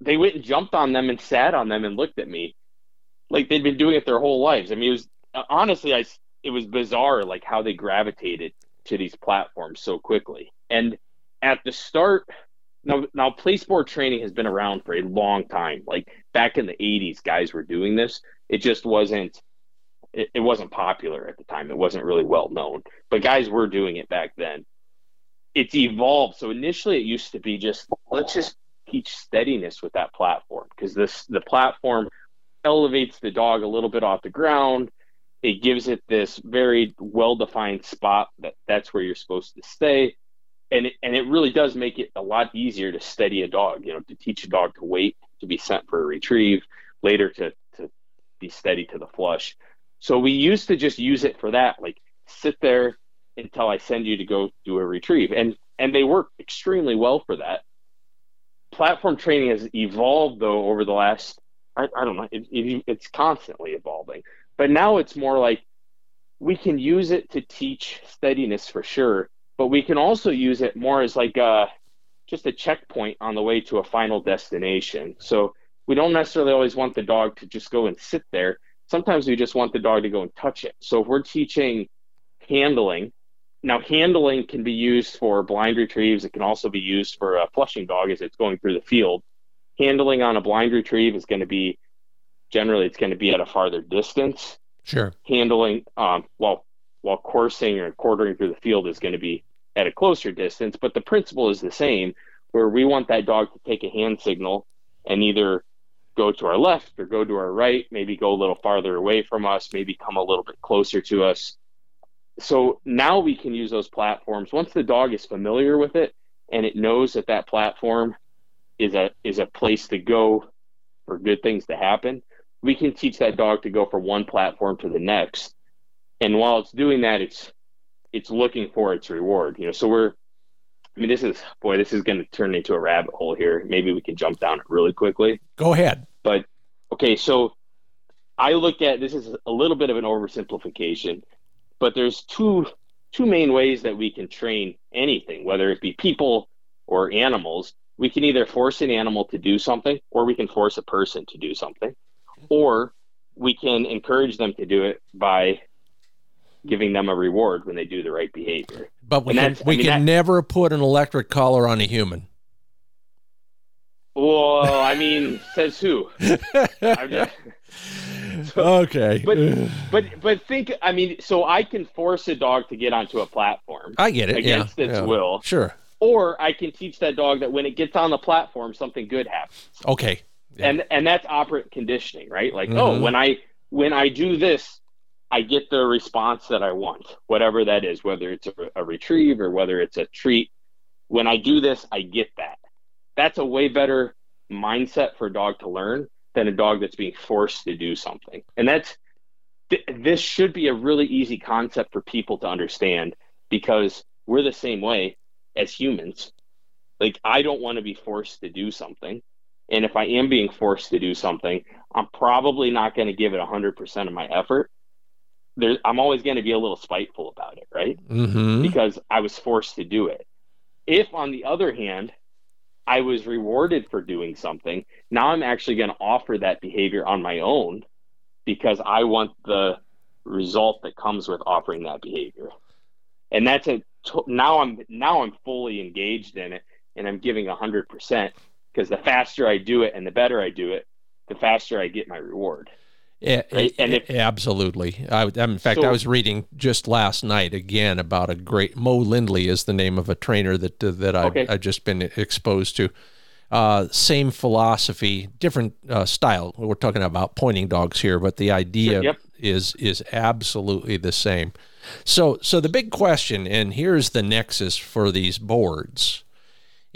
B: they went and jumped on them and sat on them and looked at me like they'd been doing it their whole lives. I mean, it was Uh, honestly I it was bizarre like how they gravitated to these platforms so quickly. And at the start now now place board training has been around for a long time. Like back in the 80s guys were doing this. It just wasn't it, it wasn't popular at the time. It wasn't really well known, but guys were doing it back then. It's evolved. So initially, it used to be just let's just teach steadiness with that platform because this the platform elevates the dog a little bit off the ground. It gives it this very well defined spot that that's where you're supposed to stay. And it, and it really does make it a lot easier to steady a dog, you know, to teach a dog to wait, to be sent for a retrieve, later to, to be steady to the flush. So we used to just use it for that, like sit there until I send you to go do a retrieve. And and they work extremely well for that. Platform training has evolved though over the last I, I don't know, it, it, it's constantly evolving. But now it's more like we can use it to teach steadiness for sure, but we can also use it more as like a just a checkpoint on the way to a final destination. So we don't necessarily always want the dog to just go and sit there sometimes we just want the dog to go and touch it. So if we're teaching handling, now handling can be used for blind retrieves. It can also be used for a flushing dog as it's going through the field. Handling on a blind retrieve is going to be generally it's going to be at a farther distance.
A: Sure.
B: Handling um, while while coursing or quartering through the field is going to be at a closer distance, but the principle is the same. Where we want that dog to take a hand signal and either go to our left or go to our right, maybe go a little farther away from us, maybe come a little bit closer to us. So now we can use those platforms once the dog is familiar with it and it knows that that platform is a is a place to go for good things to happen. We can teach that dog to go from one platform to the next. And while it's doing that, it's it's looking for its reward. You know, so we're I mean, this is boy, this is going to turn into a rabbit hole here. Maybe we can jump down it really quickly.
A: Go ahead.
B: But okay, so I look at this is a little bit of an oversimplification, but there's two two main ways that we can train anything, whether it be people or animals. We can either force an animal to do something, or we can force a person to do something, or we can encourage them to do it by giving them a reward when they do the right behavior.
A: But we can, we I mean, can that, never put an electric collar on a human.
B: Well, I mean, says who?
A: Just, so, okay.
B: But but but think I mean, so I can force a dog to get onto a platform.
A: I get it.
B: Against
A: yeah,
B: its
A: yeah.
B: will.
A: Sure.
B: Or I can teach that dog that when it gets on the platform, something good happens.
A: Okay.
B: Yeah. And and that's operant conditioning, right? Like, mm-hmm. oh, when I when I do this, I get the response that I want, whatever that is, whether it's a, a, retrieve or whether it's a treat. When I do this, I get that. That's a way better mindset for a dog to learn than a dog that's being forced to do something. And that's th- this should be a really easy concept for people to understand because we're the same way as humans. Like I don't want to be forced to do something. And if I am being forced to do something, I'm probably not going to give it 100% of my effort. There, I'm always going to be a little spiteful about it, right?
A: Mm-hmm.
B: Because I was forced to do it. If, on the other hand, I was rewarded for doing something, now I'm actually going to offer that behavior on my own because I want the result that comes with offering that behavior. And that's a now I'm now I'm fully engaged in it and I'm giving 100% because the faster I do it and the better I do it, the faster I get my reward.
A: Yeah, right? and if, absolutely. I, in fact, so, I was reading just last night again about a great Mo Lindley is the name of a trainer that uh, that I've, okay. I've, just been exposed to. Uh, same philosophy, different uh, style. We're talking about pointing dogs here, but the idea yep. is is absolutely the same. So, so the big question, and here's the nexus for these boards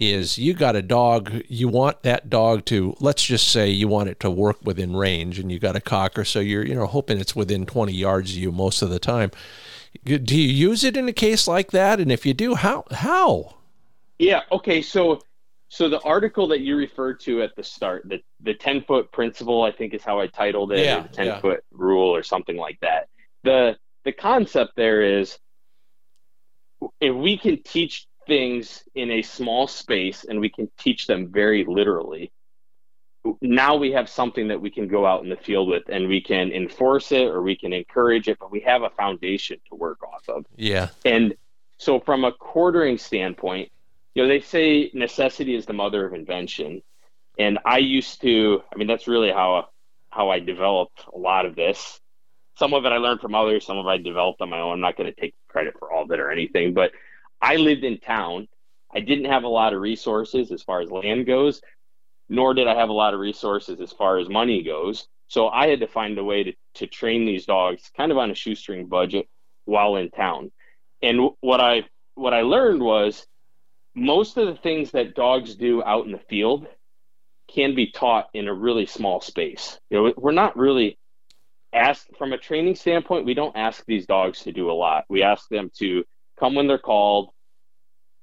A: is you got a dog, you want that dog to, let's just say you want it to work within range and you got a cocker, so you're, you know, hoping it's within 20 yards of you most of the time. Do you use it in a case like that? And if you do, how, how?
B: Yeah. Okay. So, so the article that you referred to at the start, the, the 10 foot principle, I think is how I titled it, yeah, the 10 yeah. foot rule or something like that. The, the concept there is if we can teach things in a small space and we can teach them very literally. Now we have something that we can go out in the field with and we can enforce it or we can encourage it but we have a foundation to work off of.
A: Yeah.
B: And so from a quartering standpoint you know they say necessity is the mother of invention. And i used to i mean that's really how how i developed a lot of this. Some of it i learned from others some of it i developed on my own. I'm not going to take credit for all of it or anything but I lived in town. I didn't have a lot of resources as far as land goes, nor did I have a lot of resources as far as money goes. So I had to find a way to, to train these dogs kind of on a shoestring budget while in town. And what I what I learned was most of the things that dogs do out in the field can be taught in a really small space. You know, we're not really asked from a training standpoint, we don't ask these dogs to do a lot. We ask them to come when they're called.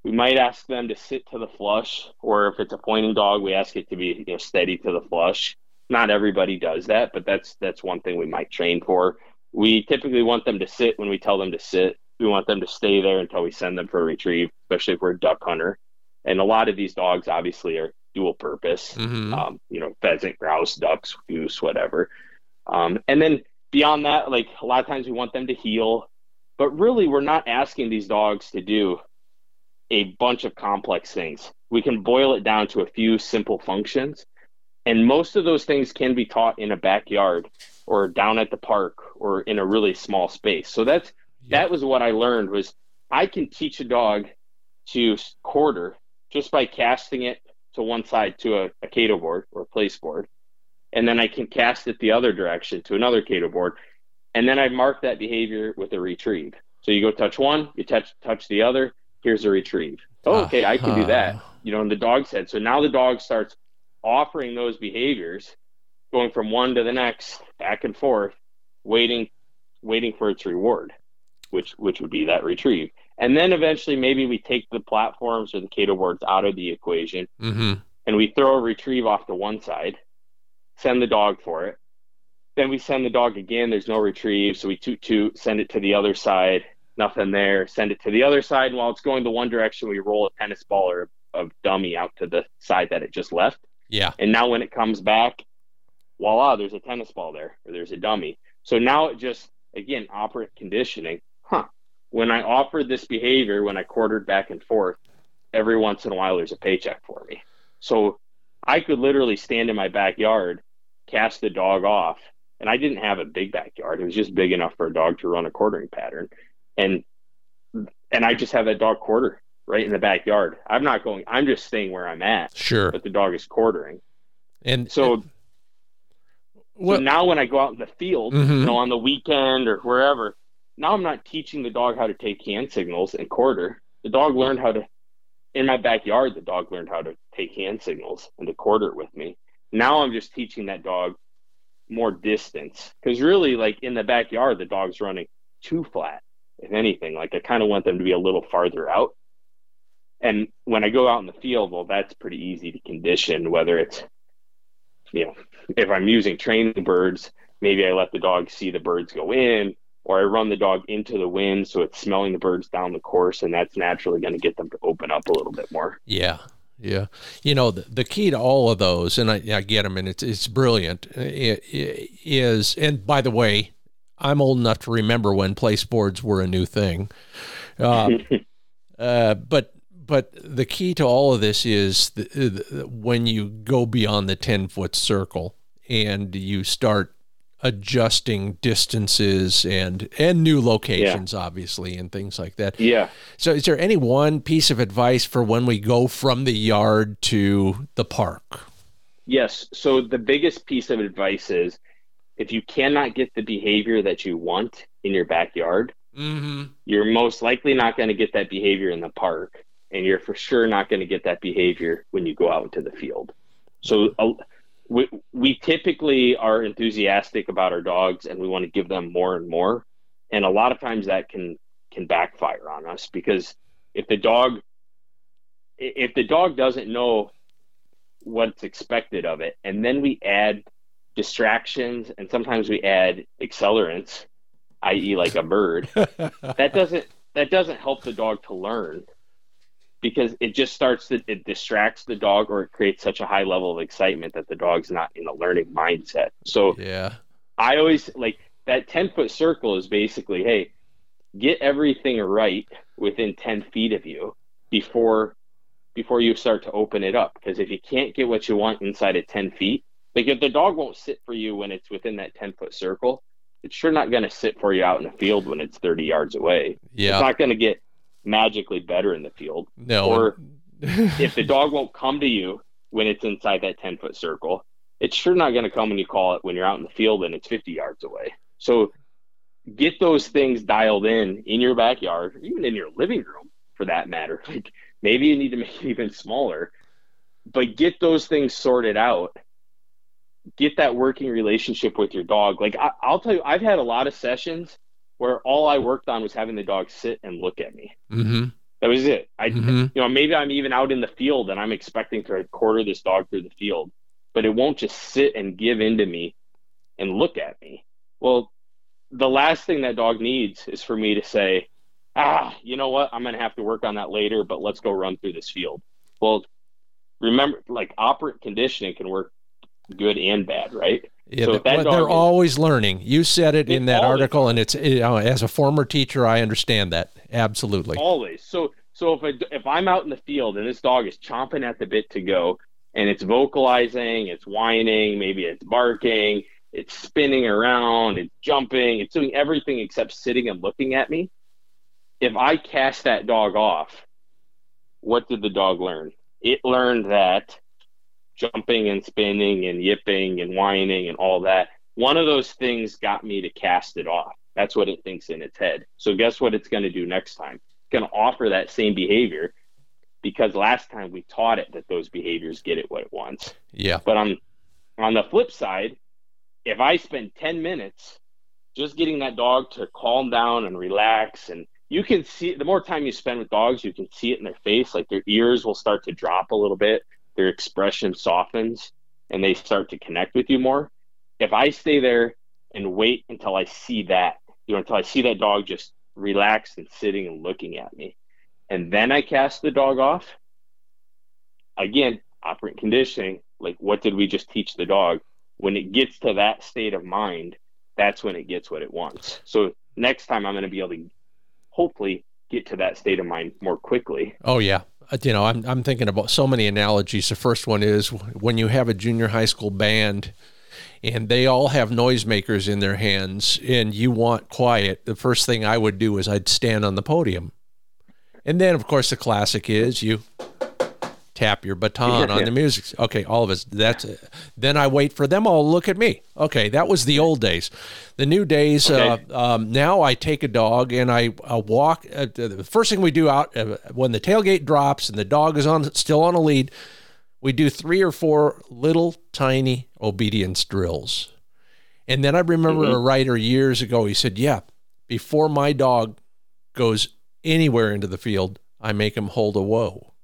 B: We might ask them to sit to the flush, or if it's a pointing dog, we ask it to be you know, steady to the flush. Not everybody does that, but that's that's one thing we might train for. We typically want them to sit when we tell them to sit. We want them to stay there until we send them for a retrieve, especially if we're a duck hunter. And a lot of these dogs obviously are dual purpose, mm-hmm. um, you know, pheasant, grouse, ducks, goose, whatever. Um, and then beyond that, like a lot of times we want them to heel. But really, we're not asking these dogs to do a bunch of complex things. We can boil it down to a few simple functions. And most of those things can be taught in a backyard or down at the park or in a really small space. So that's yeah. that was what I learned was I can teach a dog to quarter just by casting it to one side to a, a Kato board or a place board. And then I can cast it the other direction to another Kato board. And then I mark that behavior with a retrieve. So you go touch one, you touch touch the other, here's a retrieve. Oh, okay, I can do that. You know, in the dog said. So now the dog starts offering those behaviors, going from one to the next, back and forth, waiting waiting for its reward, which which would be that retrieve. And then eventually maybe we take the platforms or the Kato boards out of the equation
A: mm-hmm.
B: and we throw a retrieve off to one side, send the dog for it, then we send the dog again. There's no retrieve. So we toot toot, send it to the other side. Nothing there. Send it to the other side. And while it's going the one direction, we roll a tennis ball or a dummy out to the side that it just left.
A: Yeah.
B: And now when it comes back, voila, there's a tennis ball there or there's a dummy. So now it just, again, operant conditioning. Huh. When I offered this behavior, when I quartered back and forth, every once in a while there's a paycheck for me. So I could literally stand in my backyard, cast the dog off, and I didn't have a big backyard. It was just big enough for a dog to run a quartering pattern, and and I just have that dog quarter right in the backyard. I'm not going. I'm just staying where I'm at.
A: Sure.
B: But the dog is quartering,
A: and
B: so.
A: And,
B: so now when I go out in the field, mm-hmm. you know, on the weekend or wherever, now I'm not teaching the dog how to take hand signals and quarter. The dog learned how to in my backyard, the dog learned how to take hand signals and to quarter with me. Now I'm just teaching that dog more distance because really, like in the backyard, the dog's running too flat. If anything, like I kind of want them to be a little farther out. And when I go out in the field, well, that's pretty easy to condition. Whether it's, you know, if I'm using training birds, maybe I let the dog see the birds go in, or I run the dog into the wind so it's smelling the birds down the course, and that's naturally going to get them to open up a little bit more.
A: Yeah, yeah. You know, the, the key to all of those, and I, I get them, and it's it's brilliant. It, it is, and by the way, I'm old enough to remember when place boards were a new thing. Uh, uh, but but the key to all of this is the, the, when you go beyond the 10 foot circle and you start adjusting distances and and new locations yeah. obviously and things like that.
B: Yeah.
A: So is there any one piece of advice for when we go from the yard to the park?
B: Yes. So the biggest piece of advice is if you cannot get the behavior that you want in your backyard, mm-hmm. you're most likely not going to get that behavior in the park and you're for sure not going to get that behavior when you go out into the field. So uh, we, we typically are enthusiastic about our dogs and we want to give them more and more and a lot of times that can can backfire on us because if the dog if the dog doesn't know what's expected of it and then we add distractions and sometimes we add accelerants i.e. like a bird that doesn't that doesn't help the dog to learn because it just starts to it distracts the dog or it creates such a high level of excitement that the dog's not in a learning mindset. So
A: yeah,
B: I always like that 10 foot circle is basically, hey, get everything right within 10 feet of you before before you start to open it up. Because if you can't get what you want inside of 10 feet, like if the dog won't sit for you when it's within that 10 foot circle, it's sure not going to sit for you out in the field when it's 30 yards away.
A: Yeah.
B: It's not going to get magically better in the field.
A: No.
B: Or if the dog won't come to you when it's inside that 10 foot circle, it's sure not going to come when you call it when you're out in the field and it's 50 yards away. So get those things dialed in in your backyard, even in your living room for that matter. Like maybe you need to make it even smaller, but get those things sorted out. Get that working relationship with your dog. Like I, I'll tell you, I've had a lot of sessions where all I worked on was having the dog sit and look at me.
A: Mm-hmm.
B: That was it. I, mm-hmm. you know, maybe I'm even out in the field and I'm expecting to quarter this dog through the field, but it won't just sit and give into me and look at me. Well, the last thing that dog needs is for me to say, ah, you know what? I'm going to have to work on that later, but let's go run through this field. Well, remember, like operant conditioning can work good and bad, right?
A: Yeah, so they're, always learning. You said it in that article, and it's you know, as a former teacher, I understand that absolutely.
B: Always. So so if I, if I'm out in the field and this dog is chomping at the bit to go, and it's vocalizing, it's whining, maybe it's barking, it's spinning around, it's jumping, it's doing everything except sitting and looking at me. If I cast that dog off, what did the dog learn? It learned that jumping and spinning and yipping and whining and all that. One of those things got me to cast it off. That's what it thinks in its head. So guess what it's going to do next time? It's going to offer that same behavior because last time we taught it that those behaviors get it what it wants.
A: Yeah.
B: But on on the flip side, if I spend 10 minutes just getting that dog to calm down and relax and you can see the more time you spend with dogs, you can see it in their face. Like their ears will start to drop a little bit their expression softens and they start to connect with you more. If I stay there and wait until I see that, you know, until I see that dog just relaxed and sitting and looking at me, and then I cast the dog off, again, operant conditioning, like what did we just teach the dog? When it gets to that state of mind, that's when it gets what it wants. So next time I'm going to be able to hopefully get to that state of mind more quickly.
A: Oh yeah. Uh, you know, I'm, I'm thinking about so many analogies. The first one is when you have a junior high school band and they all have noisemakers in their hands and you want quiet, the first thing I would do is I'd stand on the podium. And then, of course, the classic is you tap your baton on the music. Okay, all of us. That's it. then I wait for them all look at me. Okay, that was the old days. The new days. Okay. Uh, um, now I take a dog and I uh, walk. Uh, the first thing we do out uh, when the tailgate drops and the dog is on still on a lead, we do three or four little tiny obedience drills. And then I remember mm-hmm. a writer years ago, he said, Yeah, before my dog goes anywhere into the field, I make him hold a whoa.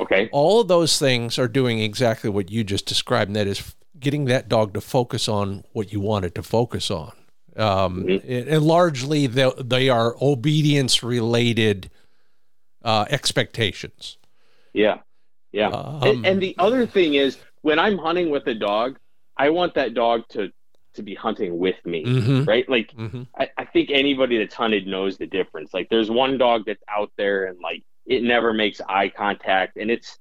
B: Okay.
A: All of those things are doing exactly what you just described, and that is getting that dog to focus on what you want it to focus on. Um, mm-hmm. and, largely they, they are obedience related uh, expectations.
B: Yeah. Yeah. Um, and, and the other thing is when I'm hunting with a dog, I want that dog to to be hunting with me, mm-hmm. right? Like, mm-hmm. I, I, think anybody that's hunted knows the difference. Like, there's one dog that's out there and like it never makes eye contact, and it's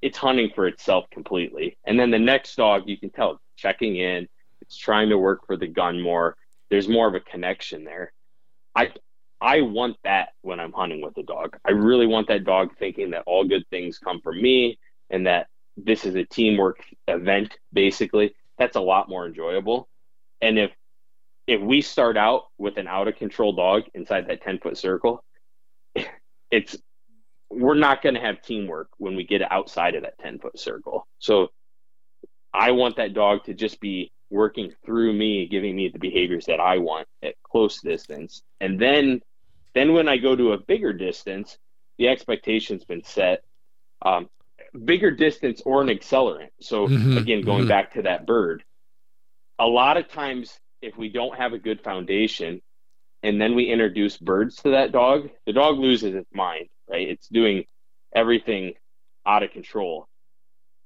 B: it's hunting for itself completely. And then the next dog, you can tell checking in, it's trying to work for the gun more. There's more of a connection there. I I want that when I'm hunting with a dog. I really want that dog thinking that all good things come from me and that this is a teamwork event basically. That's a lot more enjoyable. And if if we start out with an out of control dog inside that 10 foot circle, it's we're not going to have teamwork when we get outside of that 10 foot circle. So I want that dog to just be working through me, giving me the behaviors that I want at close distance. And then then when I go to a bigger distance, the expectation's been set. Um, bigger distance or an accelerant. So mm-hmm, again, going mm-hmm. back to that bird, a lot of times if we don't have a good foundation and then we introduce birds to that dog, the dog loses its mind, right? It's doing everything out of control.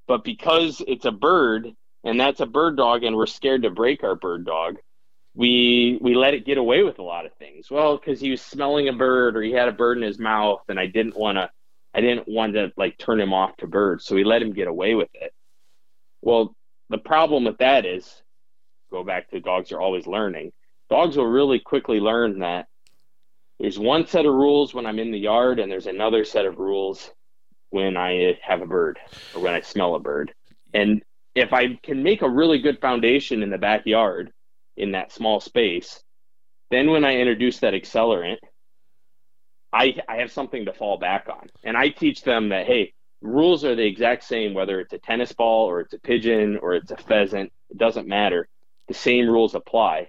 B: But because it's a bird and that's a bird dog and we're scared to break our bird dog, we we let it get away with a lot of things. Well, because he was smelling a bird or he had a bird in his mouth, and I didn't want to, I didn't want to like turn him off to birds, so we let him get away with it. Well, the problem with that is, go back to dogs are always learning. Dogs will really quickly learn that there's one set of rules when I'm in the yard, and there's another set of rules when I have a bird or when I smell a bird. And if I can make a really good foundation in the backyard in that small space. Then when I introduce that accelerant, I, I have something to fall back on. And I teach them that, hey, rules are the exact same, whether it's a tennis ball or it's a pigeon or it's a pheasant, it doesn't matter. The same rules apply.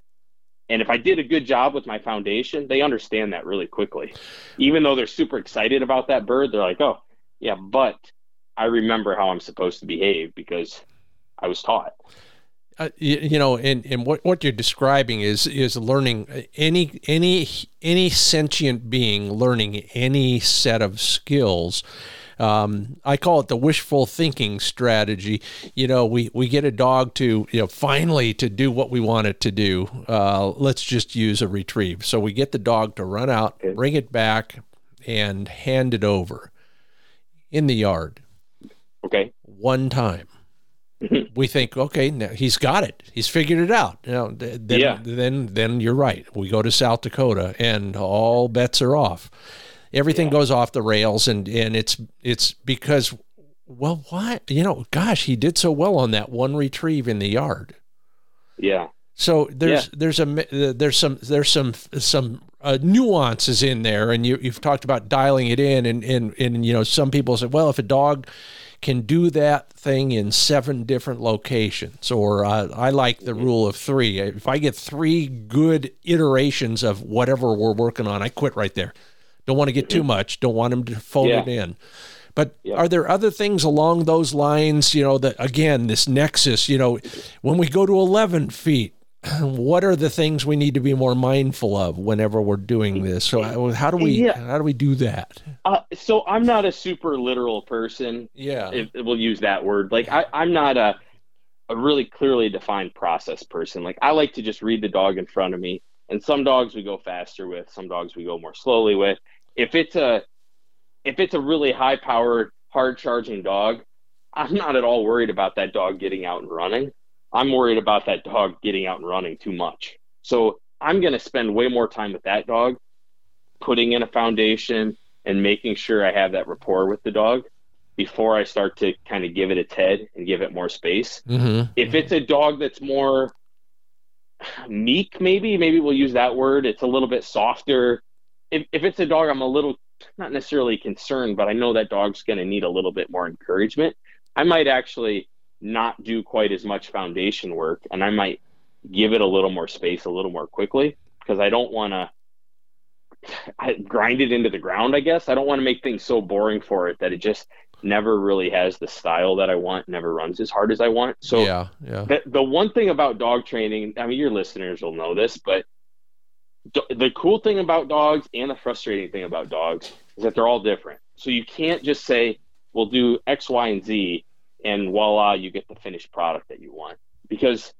B: And if I did a good job with my foundation, they understand that really quickly. Even though they're super excited about that bird, they're like, oh, yeah, but I remember how I'm supposed to behave because I was taught
A: uh, you, you, know, and, and what, what you're describing is is learning any any any sentient being learning any set of skills. Um, I call it the wishful thinking strategy. You know, we, we get a dog to, you know, finally to do what we want it to do. Uh, let's just use a retrieve. So we get the dog to run out, bring it back, and hand it over in the yard.
B: Okay.
A: One time we think, okay, now he's got it. He's figured it out. You know, then, yeah. then, then you're right. We go to South Dakota, and all bets are off. Everything yeah. goes off the rails, and and it's it's because, well, why? You know, gosh, he did so well on that one retrieve in the yard.
B: Yeah.
A: So there's yeah. there's a there's some there's some some uh, nuances in there, and you you've talked about dialing it in, and and and you know some people say, well, if a dog can do that thing in seven different locations. Or uh, I like the rule of three. If I get three good iterations of whatever we're working on, I quit right there. Don't want to get too much. Don't want them to fold yeah. it in. But are there other things along those lines? You know, that again, this nexus. You know, when we go to eleven feet, what are the things we need to be more mindful of whenever we're doing this? So uh, how do we yeah. how do we do that?
B: Uh, so I'm not a super literal person.
A: Yeah,
B: if, we'll use that word. Like I, I'm not a a really clearly defined process person. Like I like to just read the dog in front of me, and some dogs we go faster with, some dogs we go more slowly with. If it's a if it's a really high powered, hard charging dog, I'm not at all worried about that dog getting out and running. I'm worried about that dog getting out and running too much. So I'm going to spend way more time with that dog, putting in a foundation and making sure I have that rapport with the dog before I start to kind of give it its head and give it more space. Mm-hmm. If it's a dog that's more meek, maybe, maybe we'll use that word. It's a little bit softer. If, if it's a dog, I'm a little not necessarily concerned, but I know that dog's going to need a little bit more encouragement. I might actually not do quite as much foundation work and I might give it a little more space a little more quickly because I don't want to grind it into the ground, I guess. I don't want to make things so boring for it that it just never really has the style that I want, never runs as hard as I want. So
A: yeah, yeah.
B: The, the one thing about dog training, I mean, your listeners will know this, but the cool thing about dogs and the frustrating thing about dogs is that they're all different. So you can't just say, we'll do X, Y, and Z, and voila, you get the finished product that you want. Because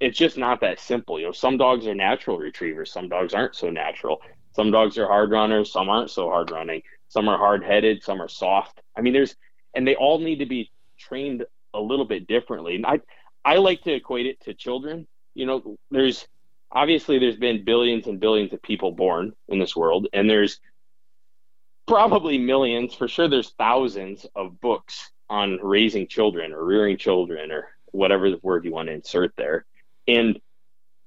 B: it's just not that simple. You know, some dogs are natural retrievers, some dogs aren't so natural. Some dogs are hard runners, some aren't so hard running. Some are hard headed, some are soft. I mean, there's, and they all need to be trained a little bit differently. And I, I like to equate it to children. You know, there's obviously there's been billions and billions of people born in this world, and there's probably millions, for sure, there's thousands of books on raising children or rearing children or whatever the word you want to insert there. And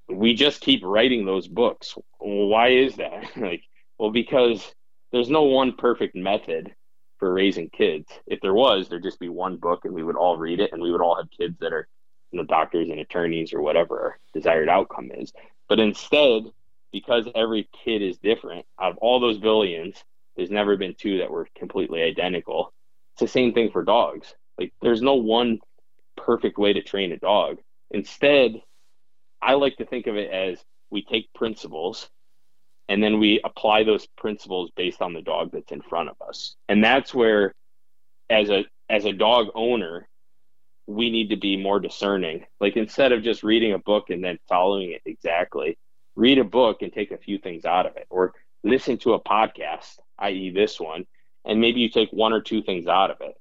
B: we just keep writing those books. Why is that? like, well, because there's no one perfect method for raising kids. If there was, there'd just be one book and we would all read it and we would all have kids that are, you know, doctors and attorneys or whatever our desired outcome is. But instead, because every kid is different, out of all those billions, there's never been two that were completely identical. It's the same thing for dogs. Like there's no one perfect way to train a dog. Instead, I like to think of it as we take principles and then we apply those principles based on the dog that's in front of us. And that's where as a as a dog owner, we need to be more discerning. Like instead of just reading a book and then following it exactly, read a book and take a few things out of it or listen to a podcast, i.e. this one, and maybe you take one or two things out of it.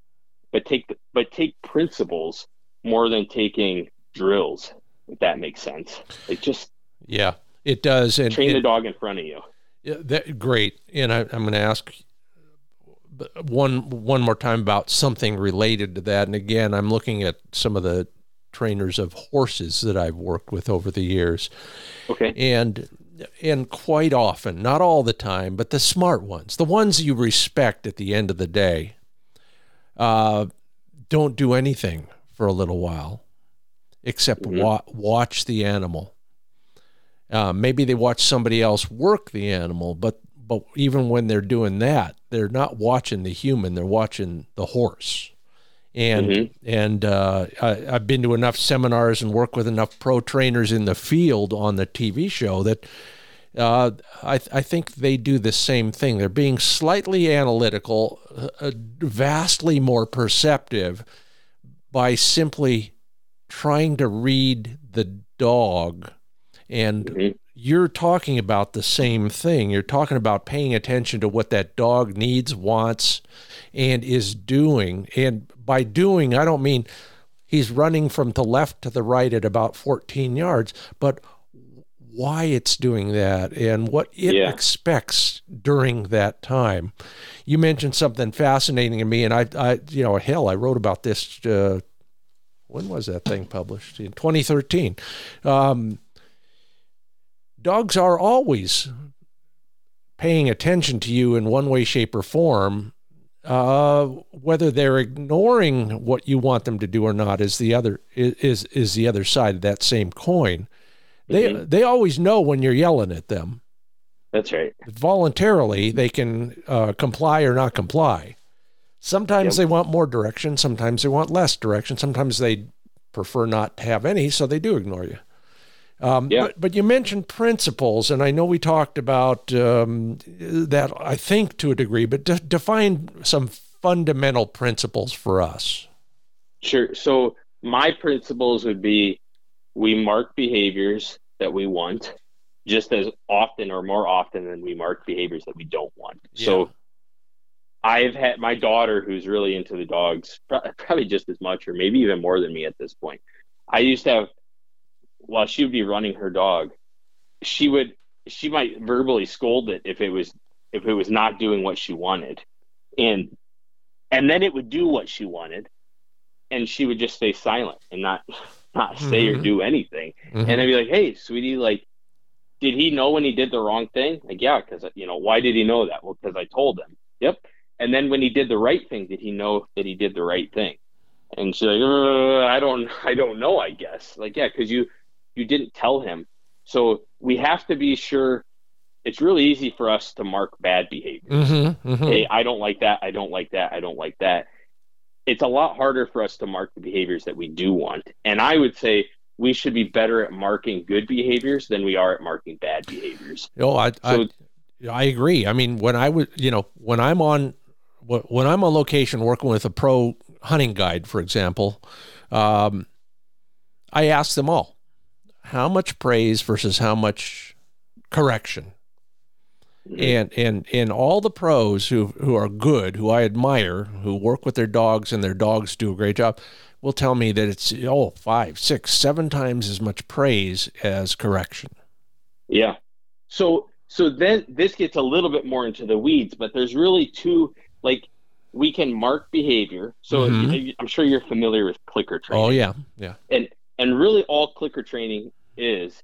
B: But take but take principles more than taking drills if that makes sense. It just
A: yeah, it does.
B: And train the dog in front of you.
A: Yeah, that great. And I, I'm going to ask one one more time about something related to that. And again, I'm looking at some of the trainers of horses that I've worked with over the years.
B: Okay.
A: And and quite often, not all the time, but the smart ones, the ones you respect at the end of the day, uh, don't do anything for a little while except mm-hmm. wa- watch the animal. Uh, maybe they watch somebody else work the animal, but but even when they're doing that, they're not watching the human; they're watching the horse. And mm-hmm. and uh, I, have been to enough seminars and work with enough pro trainers in the field on the TV show that uh, I, I think they do the same thing. They're being slightly analytical, uh, vastly more perceptive by simply trying to read the dog and mm-hmm. You're talking about the same thing you're talking about paying attention to what that dog needs wants and is doing and by doing i don't mean he's running from the left to the right at about 14 yards but why it's doing that and what it yeah. expects during that time. You mentioned something fascinating to me, and I, I you know, hell, I wrote about this uh, when was that thing published? In 2013. Um, dogs are always paying attention to you in one way, shape, or form. Uh, whether they're ignoring what you want them to do or not is the other is is the other side of that same coin. They mm-hmm. they always know when you're yelling at them.
B: That's right.
A: Voluntarily, they can uh, comply or not comply. Sometimes yep. they want more direction, sometimes they want less direction, sometimes they prefer not to have any, so they do ignore you. Um, yeah. but, but you mentioned principles, and I know we talked about um, that, I think, to a degree, but de- define some fundamental principles for us.
B: Sure. So, my principles would be we mark behaviors that we want just as often or more often than we mark behaviors that we don't want. Yeah. So, I've had my daughter who's really into the dogs, probably just as much or maybe even more than me at this point. I used to have, while she would be running her dog, she would she might verbally scold it if it was if it was not doing what she wanted, and and then it would do what she wanted, and she would just stay silent and not not say mm-hmm. or do anything. Mm-hmm. And I'd be like, "Hey, sweetie, like, did he know when he did the wrong thing? Like, yeah, because you know, why did he know that? Well, because I told him. Yep. And then when he did the right thing, did he know that he did the right thing? And she's like, uh, I don't, I don't know. I guess, like, yeah, because you, you didn't tell him. So we have to be sure. It's really easy for us to mark bad behavior.
A: Mm-hmm, mm-hmm.
B: Hey, I don't like that. I don't like that. I don't like that. It's a lot harder for us to mark the behaviors that we do want. And I would say we should be better at marking good behaviors than we are at marking bad behaviors.
A: Oh, I, so, I, I agree. I mean, when I would, you know, when I'm on, when I'm on location working with a pro hunting guide, for example, um, I ask them all how much praise versus how much correction. Mm-hmm. And and and all the pros who who are good, who I admire, who work with their dogs and their dogs do a great job, will tell me that it's oh five, six, seven times as much praise as correction.
B: Yeah. So so then this gets a little bit more into the weeds, but there's really two like we can mark behavior. So mm-hmm. I'm sure you're familiar with clicker training.
A: Oh yeah, yeah.
B: And and really, all clicker training is,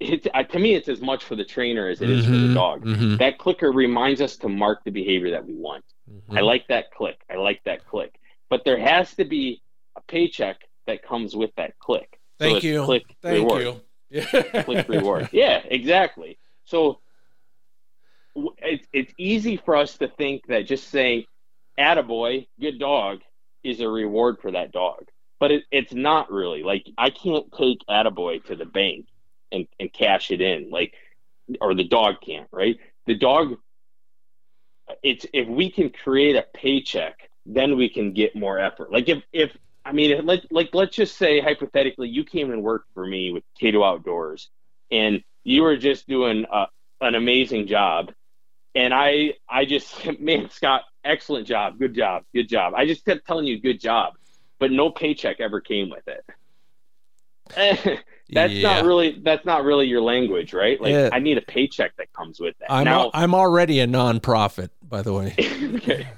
B: it's uh, to me, it's as much for the trainer as it is mm-hmm. for the mm-hmm. dog. Mm-hmm. That clicker reminds us to mark the behavior that we want. I like that click. I like that click. But there has to be a paycheck that comes with that click.
A: Thank so you.
B: Click
A: Thank
B: reward.
A: you.
B: Yeah. click reward. Yeah, exactly. So it's it's easy for us to think that just saying attaboy, good dog, is a reward for that dog. But it, it's not really. Like, I can't take attaboy to the bank and, and cash it in. Like, or the dog can't, right? The dog, it's if we can create a paycheck, then we can get more effort. Like, if, if, I mean, like, like let's just say hypothetically, you came and worked for me with Kato Outdoors, and you were just doing a, an amazing job, and I, I just, man, Scott, excellent job, good job, good job. I just kept telling you good job, but no paycheck ever came with it. that's yeah. not really that's not really your language, right? Like yeah. I need a paycheck that comes with that.
A: I'm
B: now,
A: I'm already a nonprofit, by the way.
B: okay.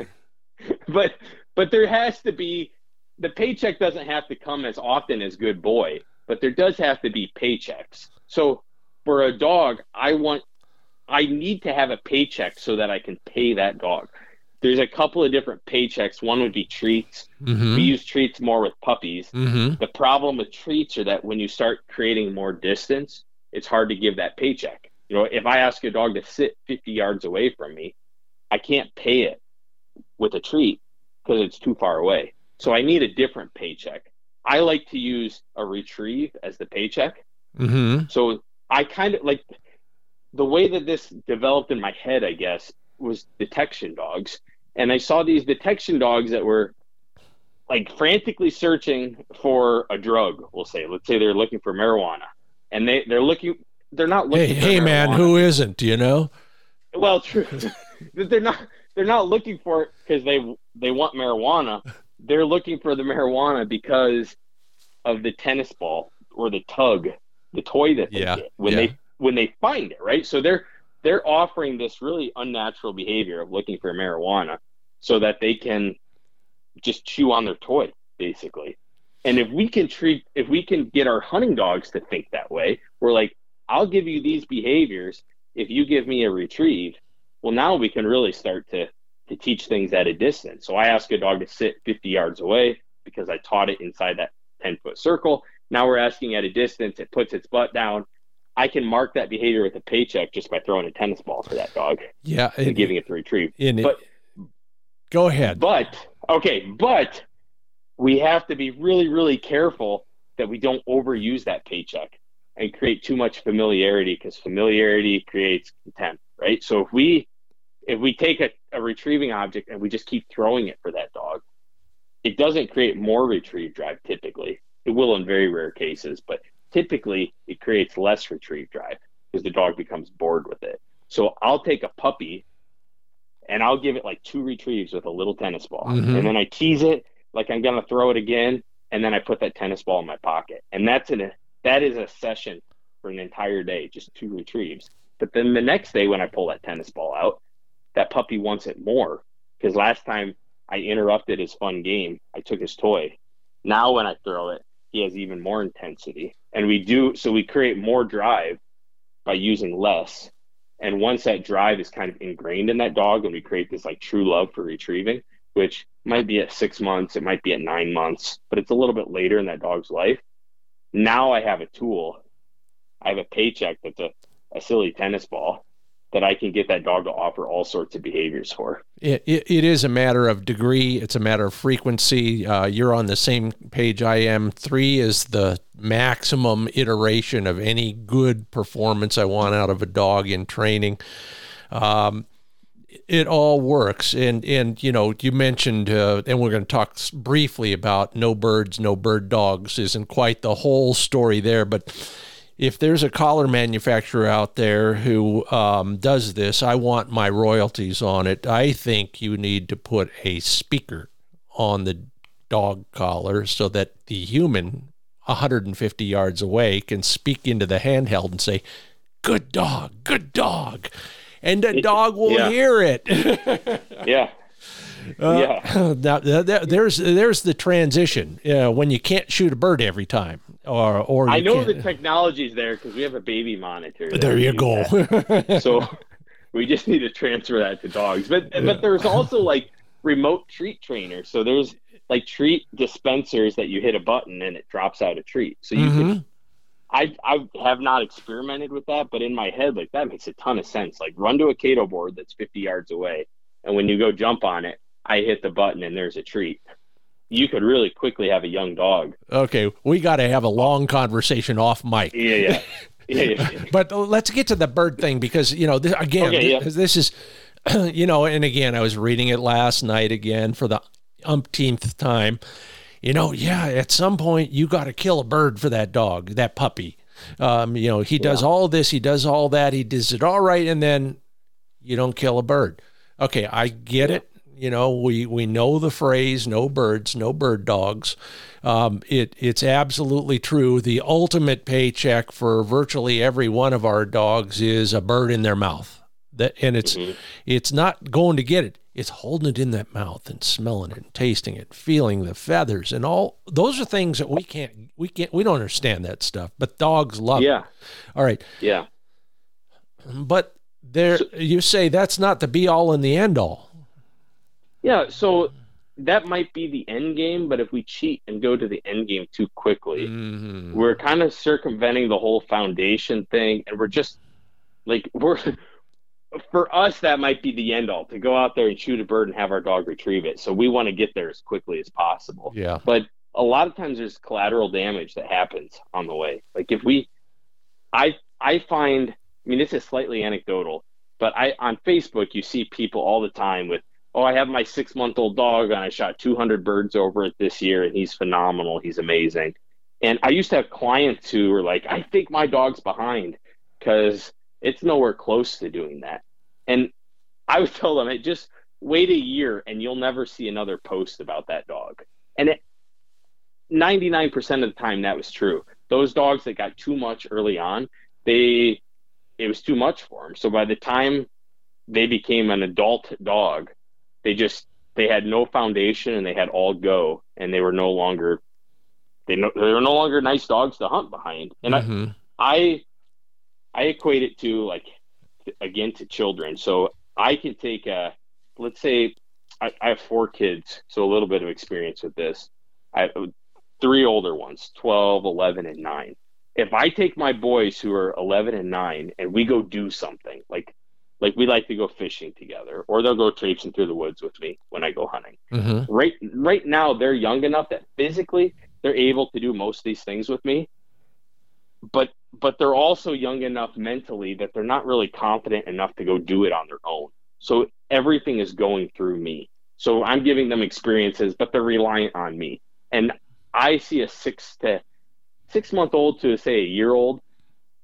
B: But but there has to be the paycheck doesn't have to come as often as good boy, but there does have to be paychecks. So for a dog, I want I need to have a paycheck so that I can pay that dog there's a couple of different paychecks. One would be treats. Mm-hmm. We use treats more with puppies. Mm-hmm. The problem with treats are that when you start creating more distance, it's hard to give that paycheck. You know, if I ask a dog to sit 50 yards away from me, I can't pay it with a treat because it's too far away. So I need a different paycheck. I like to use a retrieve as the paycheck. Mm-hmm. So I kind of like the way that this developed in my head, I guess, was detection dogs, and I saw these detection dogs that were like frantically searching for a drug. We'll say, let's say they're looking for marijuana, and they they're looking. They're not looking.
A: Hey, hey, man, who isn't? Do you know?
B: Well, true. they're not. They're not looking for it because they they want marijuana. They're looking for the marijuana because of the tennis ball or the tug, the toy that they
A: yeah,
B: get when
A: yeah.
B: they when they find it. Right. So they're they're offering this really unnatural behavior of looking for marijuana so that they can just chew on their toy basically. And if we can treat if we can get our hunting dogs to think that way we're like i'll give you these behaviors if you give me a retrieve. Well now we can really start to to teach things at a distance. So i ask a dog to sit 50 yards away because i taught it inside that 10 foot circle. Now we're asking at a distance. It puts its butt down I can mark that behavior with a paycheck just by throwing a tennis ball for that dog.
A: Yeah,
B: and, and giving it the retrieve. But
A: it, go ahead.
B: But okay, but we have to be really, really careful that we don't overuse that paycheck and create too much familiarity because familiarity creates contempt, right? So if we if we take a, a retrieving object and we just keep throwing it for that dog, it doesn't create more retrieve drive typically. It will in very rare cases, but typically it creates less retrieve drive because the dog becomes bored with it. So I'll take a puppy and I'll give it like two retrieves with a little tennis ball. Mm-hmm. And then I tease it like I'm going to throw it again. And then I put that tennis ball in my pocket. And that's an, that is a session for an entire day, just two retrieves. But then the next day when I pull that tennis ball out, that puppy wants it more because last time I interrupted his fun game, I took his toy. Now when I throw it, he has even more intensity. And we do so we create more drive by using less. And once that drive is kind of ingrained in that dog and we create this like true love for retrieving, which might be at six months, it might be at nine months, but it's a little bit later in that dog's life. Now I have a tool. I have a paycheck that's a, a silly tennis ball that I can get that dog to offer all sorts of behaviors for.
A: It, it, it is a matter of degree. It's a matter of frequency. Uh, you're on the same page I am. Three is the maximum iteration of any good performance I want out of a dog in training. Um, it all works, and and you know you mentioned, uh, and we're going to talk briefly about no birds, no bird dogs. Isn't quite the whole story there, but if there's a collar manufacturer out there who um, does this, I want my royalties on it. I think you need to put a speaker on the dog collar so that the human 150 yards away can speak into the handheld and say, Good dog, good dog. And the dog will yeah. hear it.
B: yeah.
A: Uh, yeah. Now, there's there's the transition uh, when you can't shoot a bird every time, or or
B: I know
A: can't.
B: the technology's there because we have a baby monitor.
A: There you go.
B: so we just need to transfer that to dogs. But but there's also like remote treat trainers. So there's like treat dispensers that you hit a button and it drops out a treat. So you mm-hmm. can. I I have not experimented with that, but in my head, like that makes a ton of sense. Like run to a Kato board that's 50 yards away, and when you go jump on it, I hit the button and there's a treat. You could really quickly have a young dog.
A: Okay, we got to have a long conversation off mic.
B: Yeah, yeah. Yeah, yeah.
A: but let's get to the bird thing because you know this, again okay, yeah. this is you know and again I was reading it last night again for the umpteenth time. You know, yeah, at some point you got to kill a bird for that dog, that puppy. Um, you know, he does yeah. all this, he does all that, he does it all right, and then you don't kill a bird. Okay, I get it. You know, we we know the phrase "no birds, no bird dogs." Um, it it's absolutely true. The ultimate paycheck for virtually every one of our dogs is a bird in their mouth. That and it's mm-hmm. it's not going to get it. It's holding it in that mouth and smelling it, and tasting it, feeling the feathers, and all those are things that we can't we can't we don't understand that stuff. But dogs love
B: yeah. it.
A: All right.
B: Yeah.
A: But there, you say that's not the be all and the end all.
B: Yeah, so that might be the end game, but if we cheat and go to the end game too quickly, mm-hmm. we're kind of circumventing the whole foundation thing, and we're just like we're for us that might be the end all to go out there and shoot a bird and have our dog retrieve it. So we want to get there as quickly as possible.
A: Yeah.
B: But a lot of times there's collateral damage that happens on the way. Like if we I I find I mean this is slightly anecdotal, but I on Facebook you see people all the time with oh, I have my six month old dog and I shot 200 birds over it this year and he's phenomenal. He's amazing. And I used to have clients who were like, I think my dog's behind because it's nowhere close to doing that. And I would tell them, hey, just wait a year and you'll never see another post about that dog. And it, 99% of the time that was true. Those dogs that got too much early on, they it was too much for them. So by the time they became an adult dog, they just they had no foundation and they had all go and they were no longer they no, they were no longer nice dogs to hunt behind. And mm-hmm. I I I equate it to like again to children. So I can take a let's say I, I have four kids so a little bit of experience with this. I have three older ones 12 11 and 9 if I take my boys who are 11 and 9 and we go do something like like we like to go fishing together, or they'll go traipsing through the woods with me when I go hunting. Mm-hmm. Right, right now they're young enough that physically they're able to do most of these things with me, but but they're also young enough mentally that they're not really confident enough to go do it on their own. So everything is going through me. So I'm giving them experiences, but they're reliant on me. And I see a six to six month old to say a year old.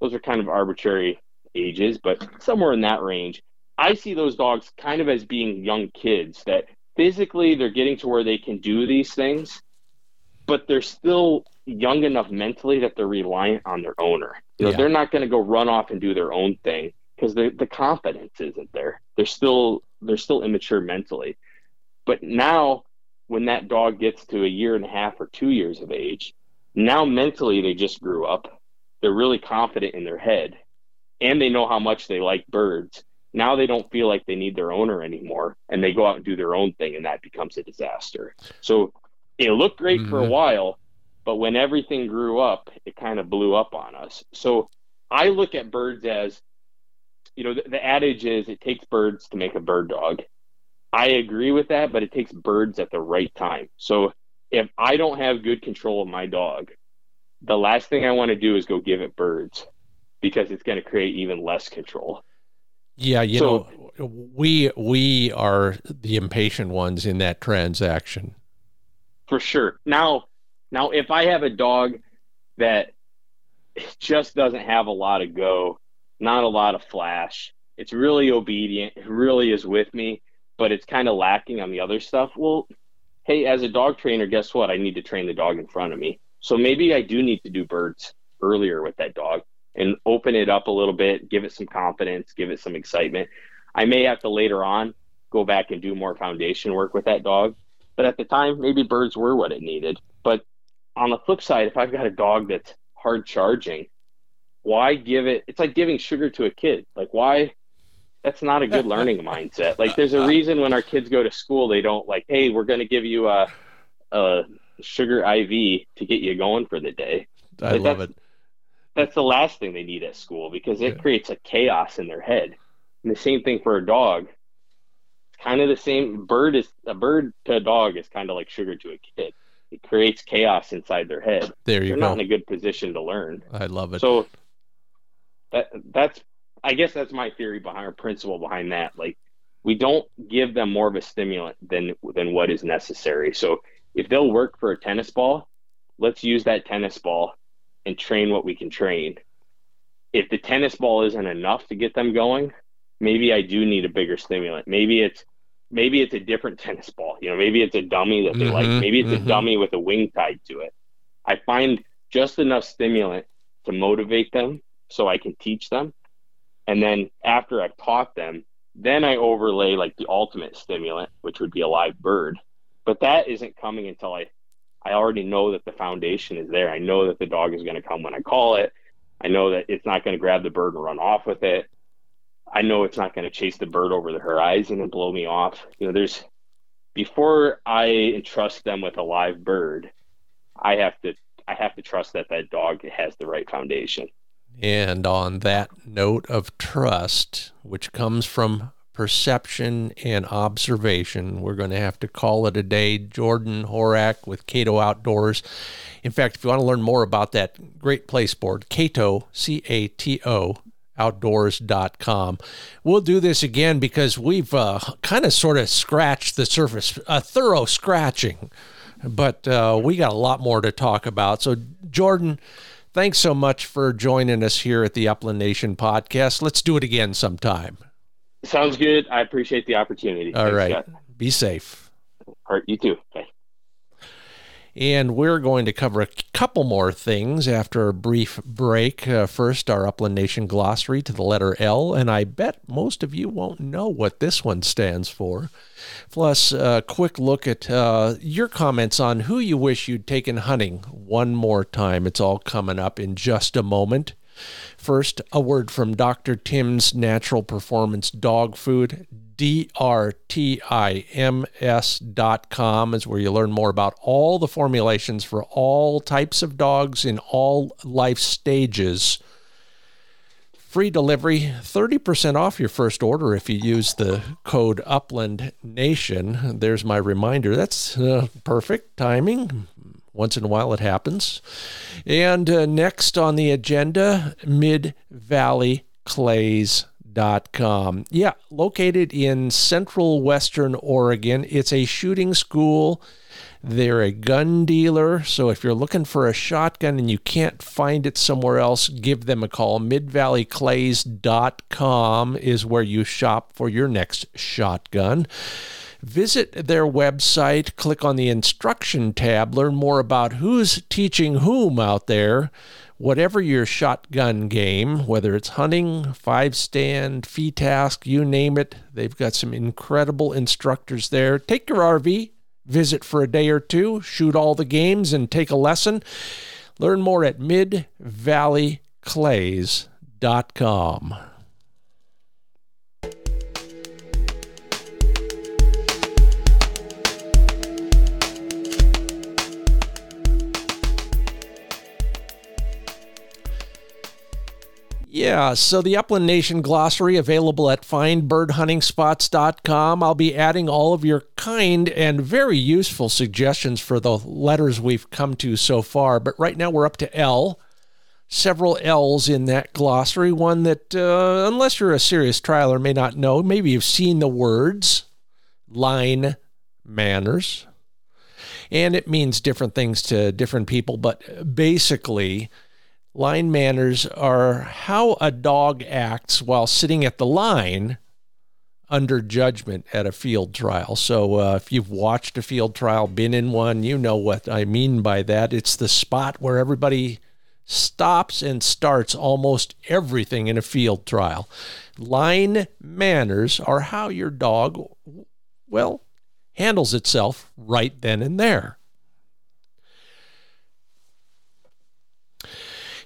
B: Those are kind of arbitrary ages, but somewhere in that range. I see those dogs kind of as being young kids that physically they're getting to where they can do these things, but they're still young enough mentally that they're reliant on their owner. You know, yeah. they're not going to go run off and do their own thing because the the confidence isn't there. They're still they're still immature mentally. But now when that dog gets to a year and a half or 2 years of age, now mentally they just grew up. They're really confident in their head and they know how much they like birds now they don't feel like they need their owner anymore and they go out and do their own thing and that becomes a disaster. So it looked great mm-hmm. for a mm-hmm. while, but when everything grew up, it kind of blew up on us. So I look at birds as, you know, the, the adage is it takes birds to make a bird dog. I agree with that, but it takes birds at the right time. So if I don't have good control of my dog, the last thing I want to do is go give it birds because it's going to create even less control.
A: Yeah, you so, know, we we are the impatient ones in that transaction.
B: For sure. Now, now if I have a dog that just doesn't have a lot of go, not a lot of flash, it's really obedient, it really is with me, but it's kind of lacking on the other stuff. Well, hey, as a dog trainer, guess what? I need to train the dog in front of me. So maybe I do need to do birds earlier with that dog and open it up a little bit, give it some confidence, give it some excitement. I may have to later on go back and do more foundation work with that dog. But at the time, maybe birds were what it needed. But on the flip side, if I've got a dog that's hard charging, why give it? It's like giving sugar to a kid. Like, why? That's not a good learning mindset. Like, there's a reason when our kids go to school, they don't like, hey, we're going to give you a, a sugar IV to get you going for the day.
A: I like, love it
B: that's the last thing they need at school because it yeah. creates a chaos in their head. And the same thing for a dog. It's kind of the same. Bird is a bird to a dog is kind of like sugar to a kid. It creates chaos inside their head.
A: There you
B: They're
A: go.
B: not in a good position to learn.
A: I love it.
B: So that that's I guess that's my theory behind our principle behind that. Like we don't give them more of a stimulant than than what is necessary. So if they'll work for a tennis ball, let's use that tennis ball and train what we can train. If the tennis ball isn't enough to get them going, maybe I do need a bigger stimulant. Maybe it's maybe it's a different tennis ball. You know, maybe it's a dummy that they mm-hmm, like. Maybe it's mm-hmm. a dummy with a wing tied to it. I find just enough stimulant to motivate them so I can teach them. And then after I've taught them, then I overlay like the ultimate stimulant, which would be a live bird. But that isn't coming until I I already know that the foundation is there. I know that the dog is going to come when I call it. I know that it's not going to grab the bird and run off with it. I know it's not going to chase the bird over the horizon and blow me off. You know, there's before I entrust them with a live bird, I have to I have to trust that that dog has the right foundation.
A: And on that note of trust, which comes from perception and observation. We're going to have to call it a day. Jordan Horak with Kato Outdoors. In fact, if you want to learn more about that great place board, Cato, C A T O, outdoors.com. We'll do this again because we've uh, kind of sort of scratched the surface, a thorough scratching, but uh, we got a lot more to talk about. So, Jordan, thanks so much for joining us here at the Upland Nation podcast. Let's do it again sometime.
B: Sounds good. I appreciate the opportunity.
A: All Thanks, right. Scott. Be safe.
B: All right. You too. Bye.
A: And we're going to cover a couple more things after a brief break. Uh, first, our Upland Nation glossary to the letter L, and I bet most of you won't know what this one stands for. Plus, a quick look at uh, your comments on who you wish you'd taken hunting one more time. It's all coming up in just a moment. First, a word from Dr. Tim's Natural Performance Dog Food. DRTIMS.com is where you learn more about all the formulations for all types of dogs in all life stages. Free delivery, 30% off your first order if you use the code Upland Nation. There's my reminder. That's uh, perfect timing. Once in a while it happens. And uh, next on the agenda, midvalleyclays.com. Yeah, located in central western Oregon. It's a shooting school. They're a gun dealer, so if you're looking for a shotgun and you can't find it somewhere else, give them a call. MidValleyClays.com is where you shop for your next shotgun. Visit their website, click on the instruction tab, learn more about who's teaching whom out there. Whatever your shotgun game, whether it's hunting, five stand, FITASC, you name it, they've got some incredible instructors there. Take your RV, visit for a day or two, shoot all the games, and take a lesson. Learn more at midvalleyclays.com. Yeah, so the Upland Nation glossary available at findbirdhuntingspots.com. I'll be adding all of your kind and very useful suggestions for the letters we've come to so far. But right now we're up to L. Several L's in that glossary. One that, uh, unless you're a serious trialer, may not know. Maybe you've seen the words line manners. And it means different things to different people, but basically, Line manners are how a dog acts while sitting at the line under judgment at a field trial. So, uh, if you've watched a field trial, been in one, you know what I mean by that. It's the spot where everybody stops and starts almost everything in a field trial. Line manners are how your dog, well, handles itself right then and there.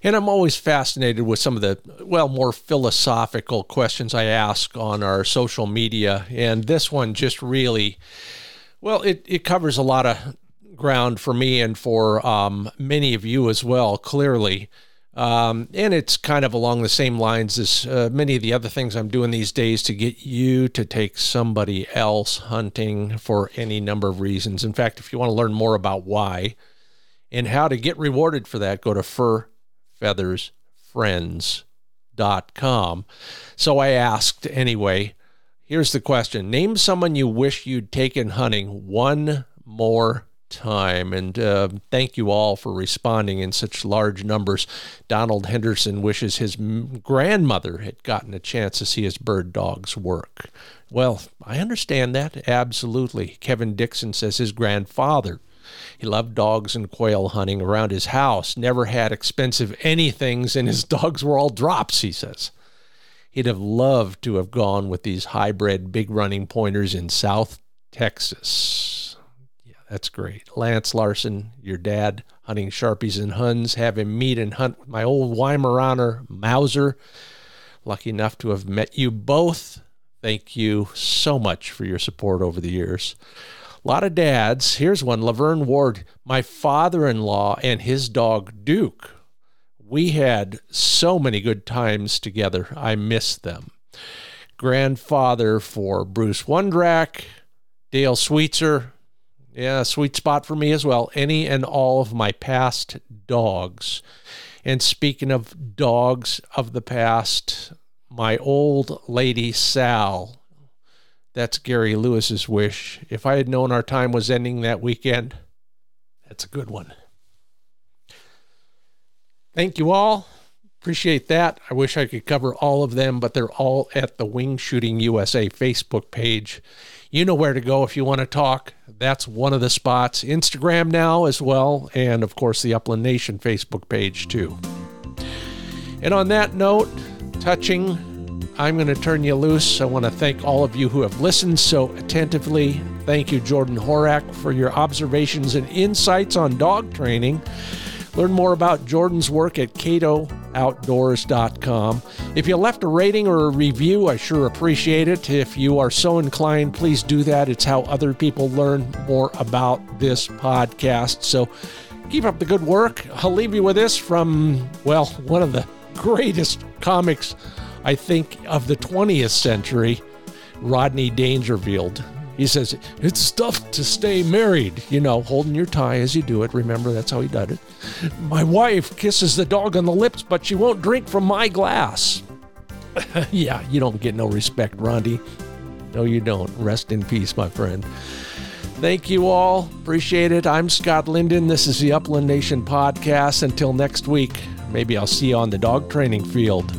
A: And I'm always fascinated with some of the, well, more philosophical questions I ask on our social media. And this one just really, well, it, it covers a lot of ground for me and for um, many of you as well, clearly. Um, and it's kind of along the same lines as uh, many of the other things I'm doing these days to get you to take somebody else hunting for any number of reasons. In fact, if you want to learn more about why and how to get rewarded for that, go to fur feathersfriends.com. So I asked anyway. Here's the question Name someone you wish you'd taken hunting one more time. And uh, thank you all for responding in such large numbers. Donald Henderson wishes his grandmother had gotten a chance to see his bird dogs work. Well, I understand that, absolutely. Kevin Dixon says his grandfather he loved dogs and quail hunting around his house, never had expensive anythings, and his dogs were all drops, he says. He'd have loved to have gone with these hybrid big running pointers in South Texas. Yeah, that's great. Lance Larson, your dad, hunting Sharpies and Huns, have him meet and hunt with my old Weimaraner Mauser. Lucky enough to have met you both. Thank you so much for your support over the years. A lot of dads. Here's one Laverne Ward, my father in law and his dog Duke. We had so many good times together. I miss them. Grandfather for Bruce Wondrak, Dale Sweetser. Yeah, sweet spot for me as well. Any and all of my past dogs. And speaking of dogs of the past, my old lady Sal that's Gary Lewis's wish. If I had known our time was ending that weekend, that's a good one. Thank you all. Appreciate that. I wish I could cover all of them, but they're all at the Wing Shooting USA Facebook page. You know where to go if you want to talk. That's one of the spots. Instagram now as well, and of course the Upland Nation Facebook page too. And on that note, touching I'm going to turn you loose. I want to thank all of you who have listened so attentively. Thank you, Jordan Horak, for your observations and insights on dog training. Learn more about Jordan's work at catoutdoors.com. If you left a rating or a review, I sure appreciate it. If you are so inclined, please do that. It's how other people learn more about this podcast. So keep up the good work. I'll leave you with this from, well, one of the greatest comics I think, of the 20th century, Rodney Dangerfield. He says, It's tough to stay married, you know, holding your tie as you do it. Remember, that's how he did it. My wife kisses the dog on the lips, but she won't drink from my glass. yeah, you don't get no respect, Rodney. No, you don't. Rest in peace, my friend. Thank you all. Appreciate it. I'm Scott Linden. This is the Upland Nation podcast. Until next week, maybe I'll see you on the dog training field.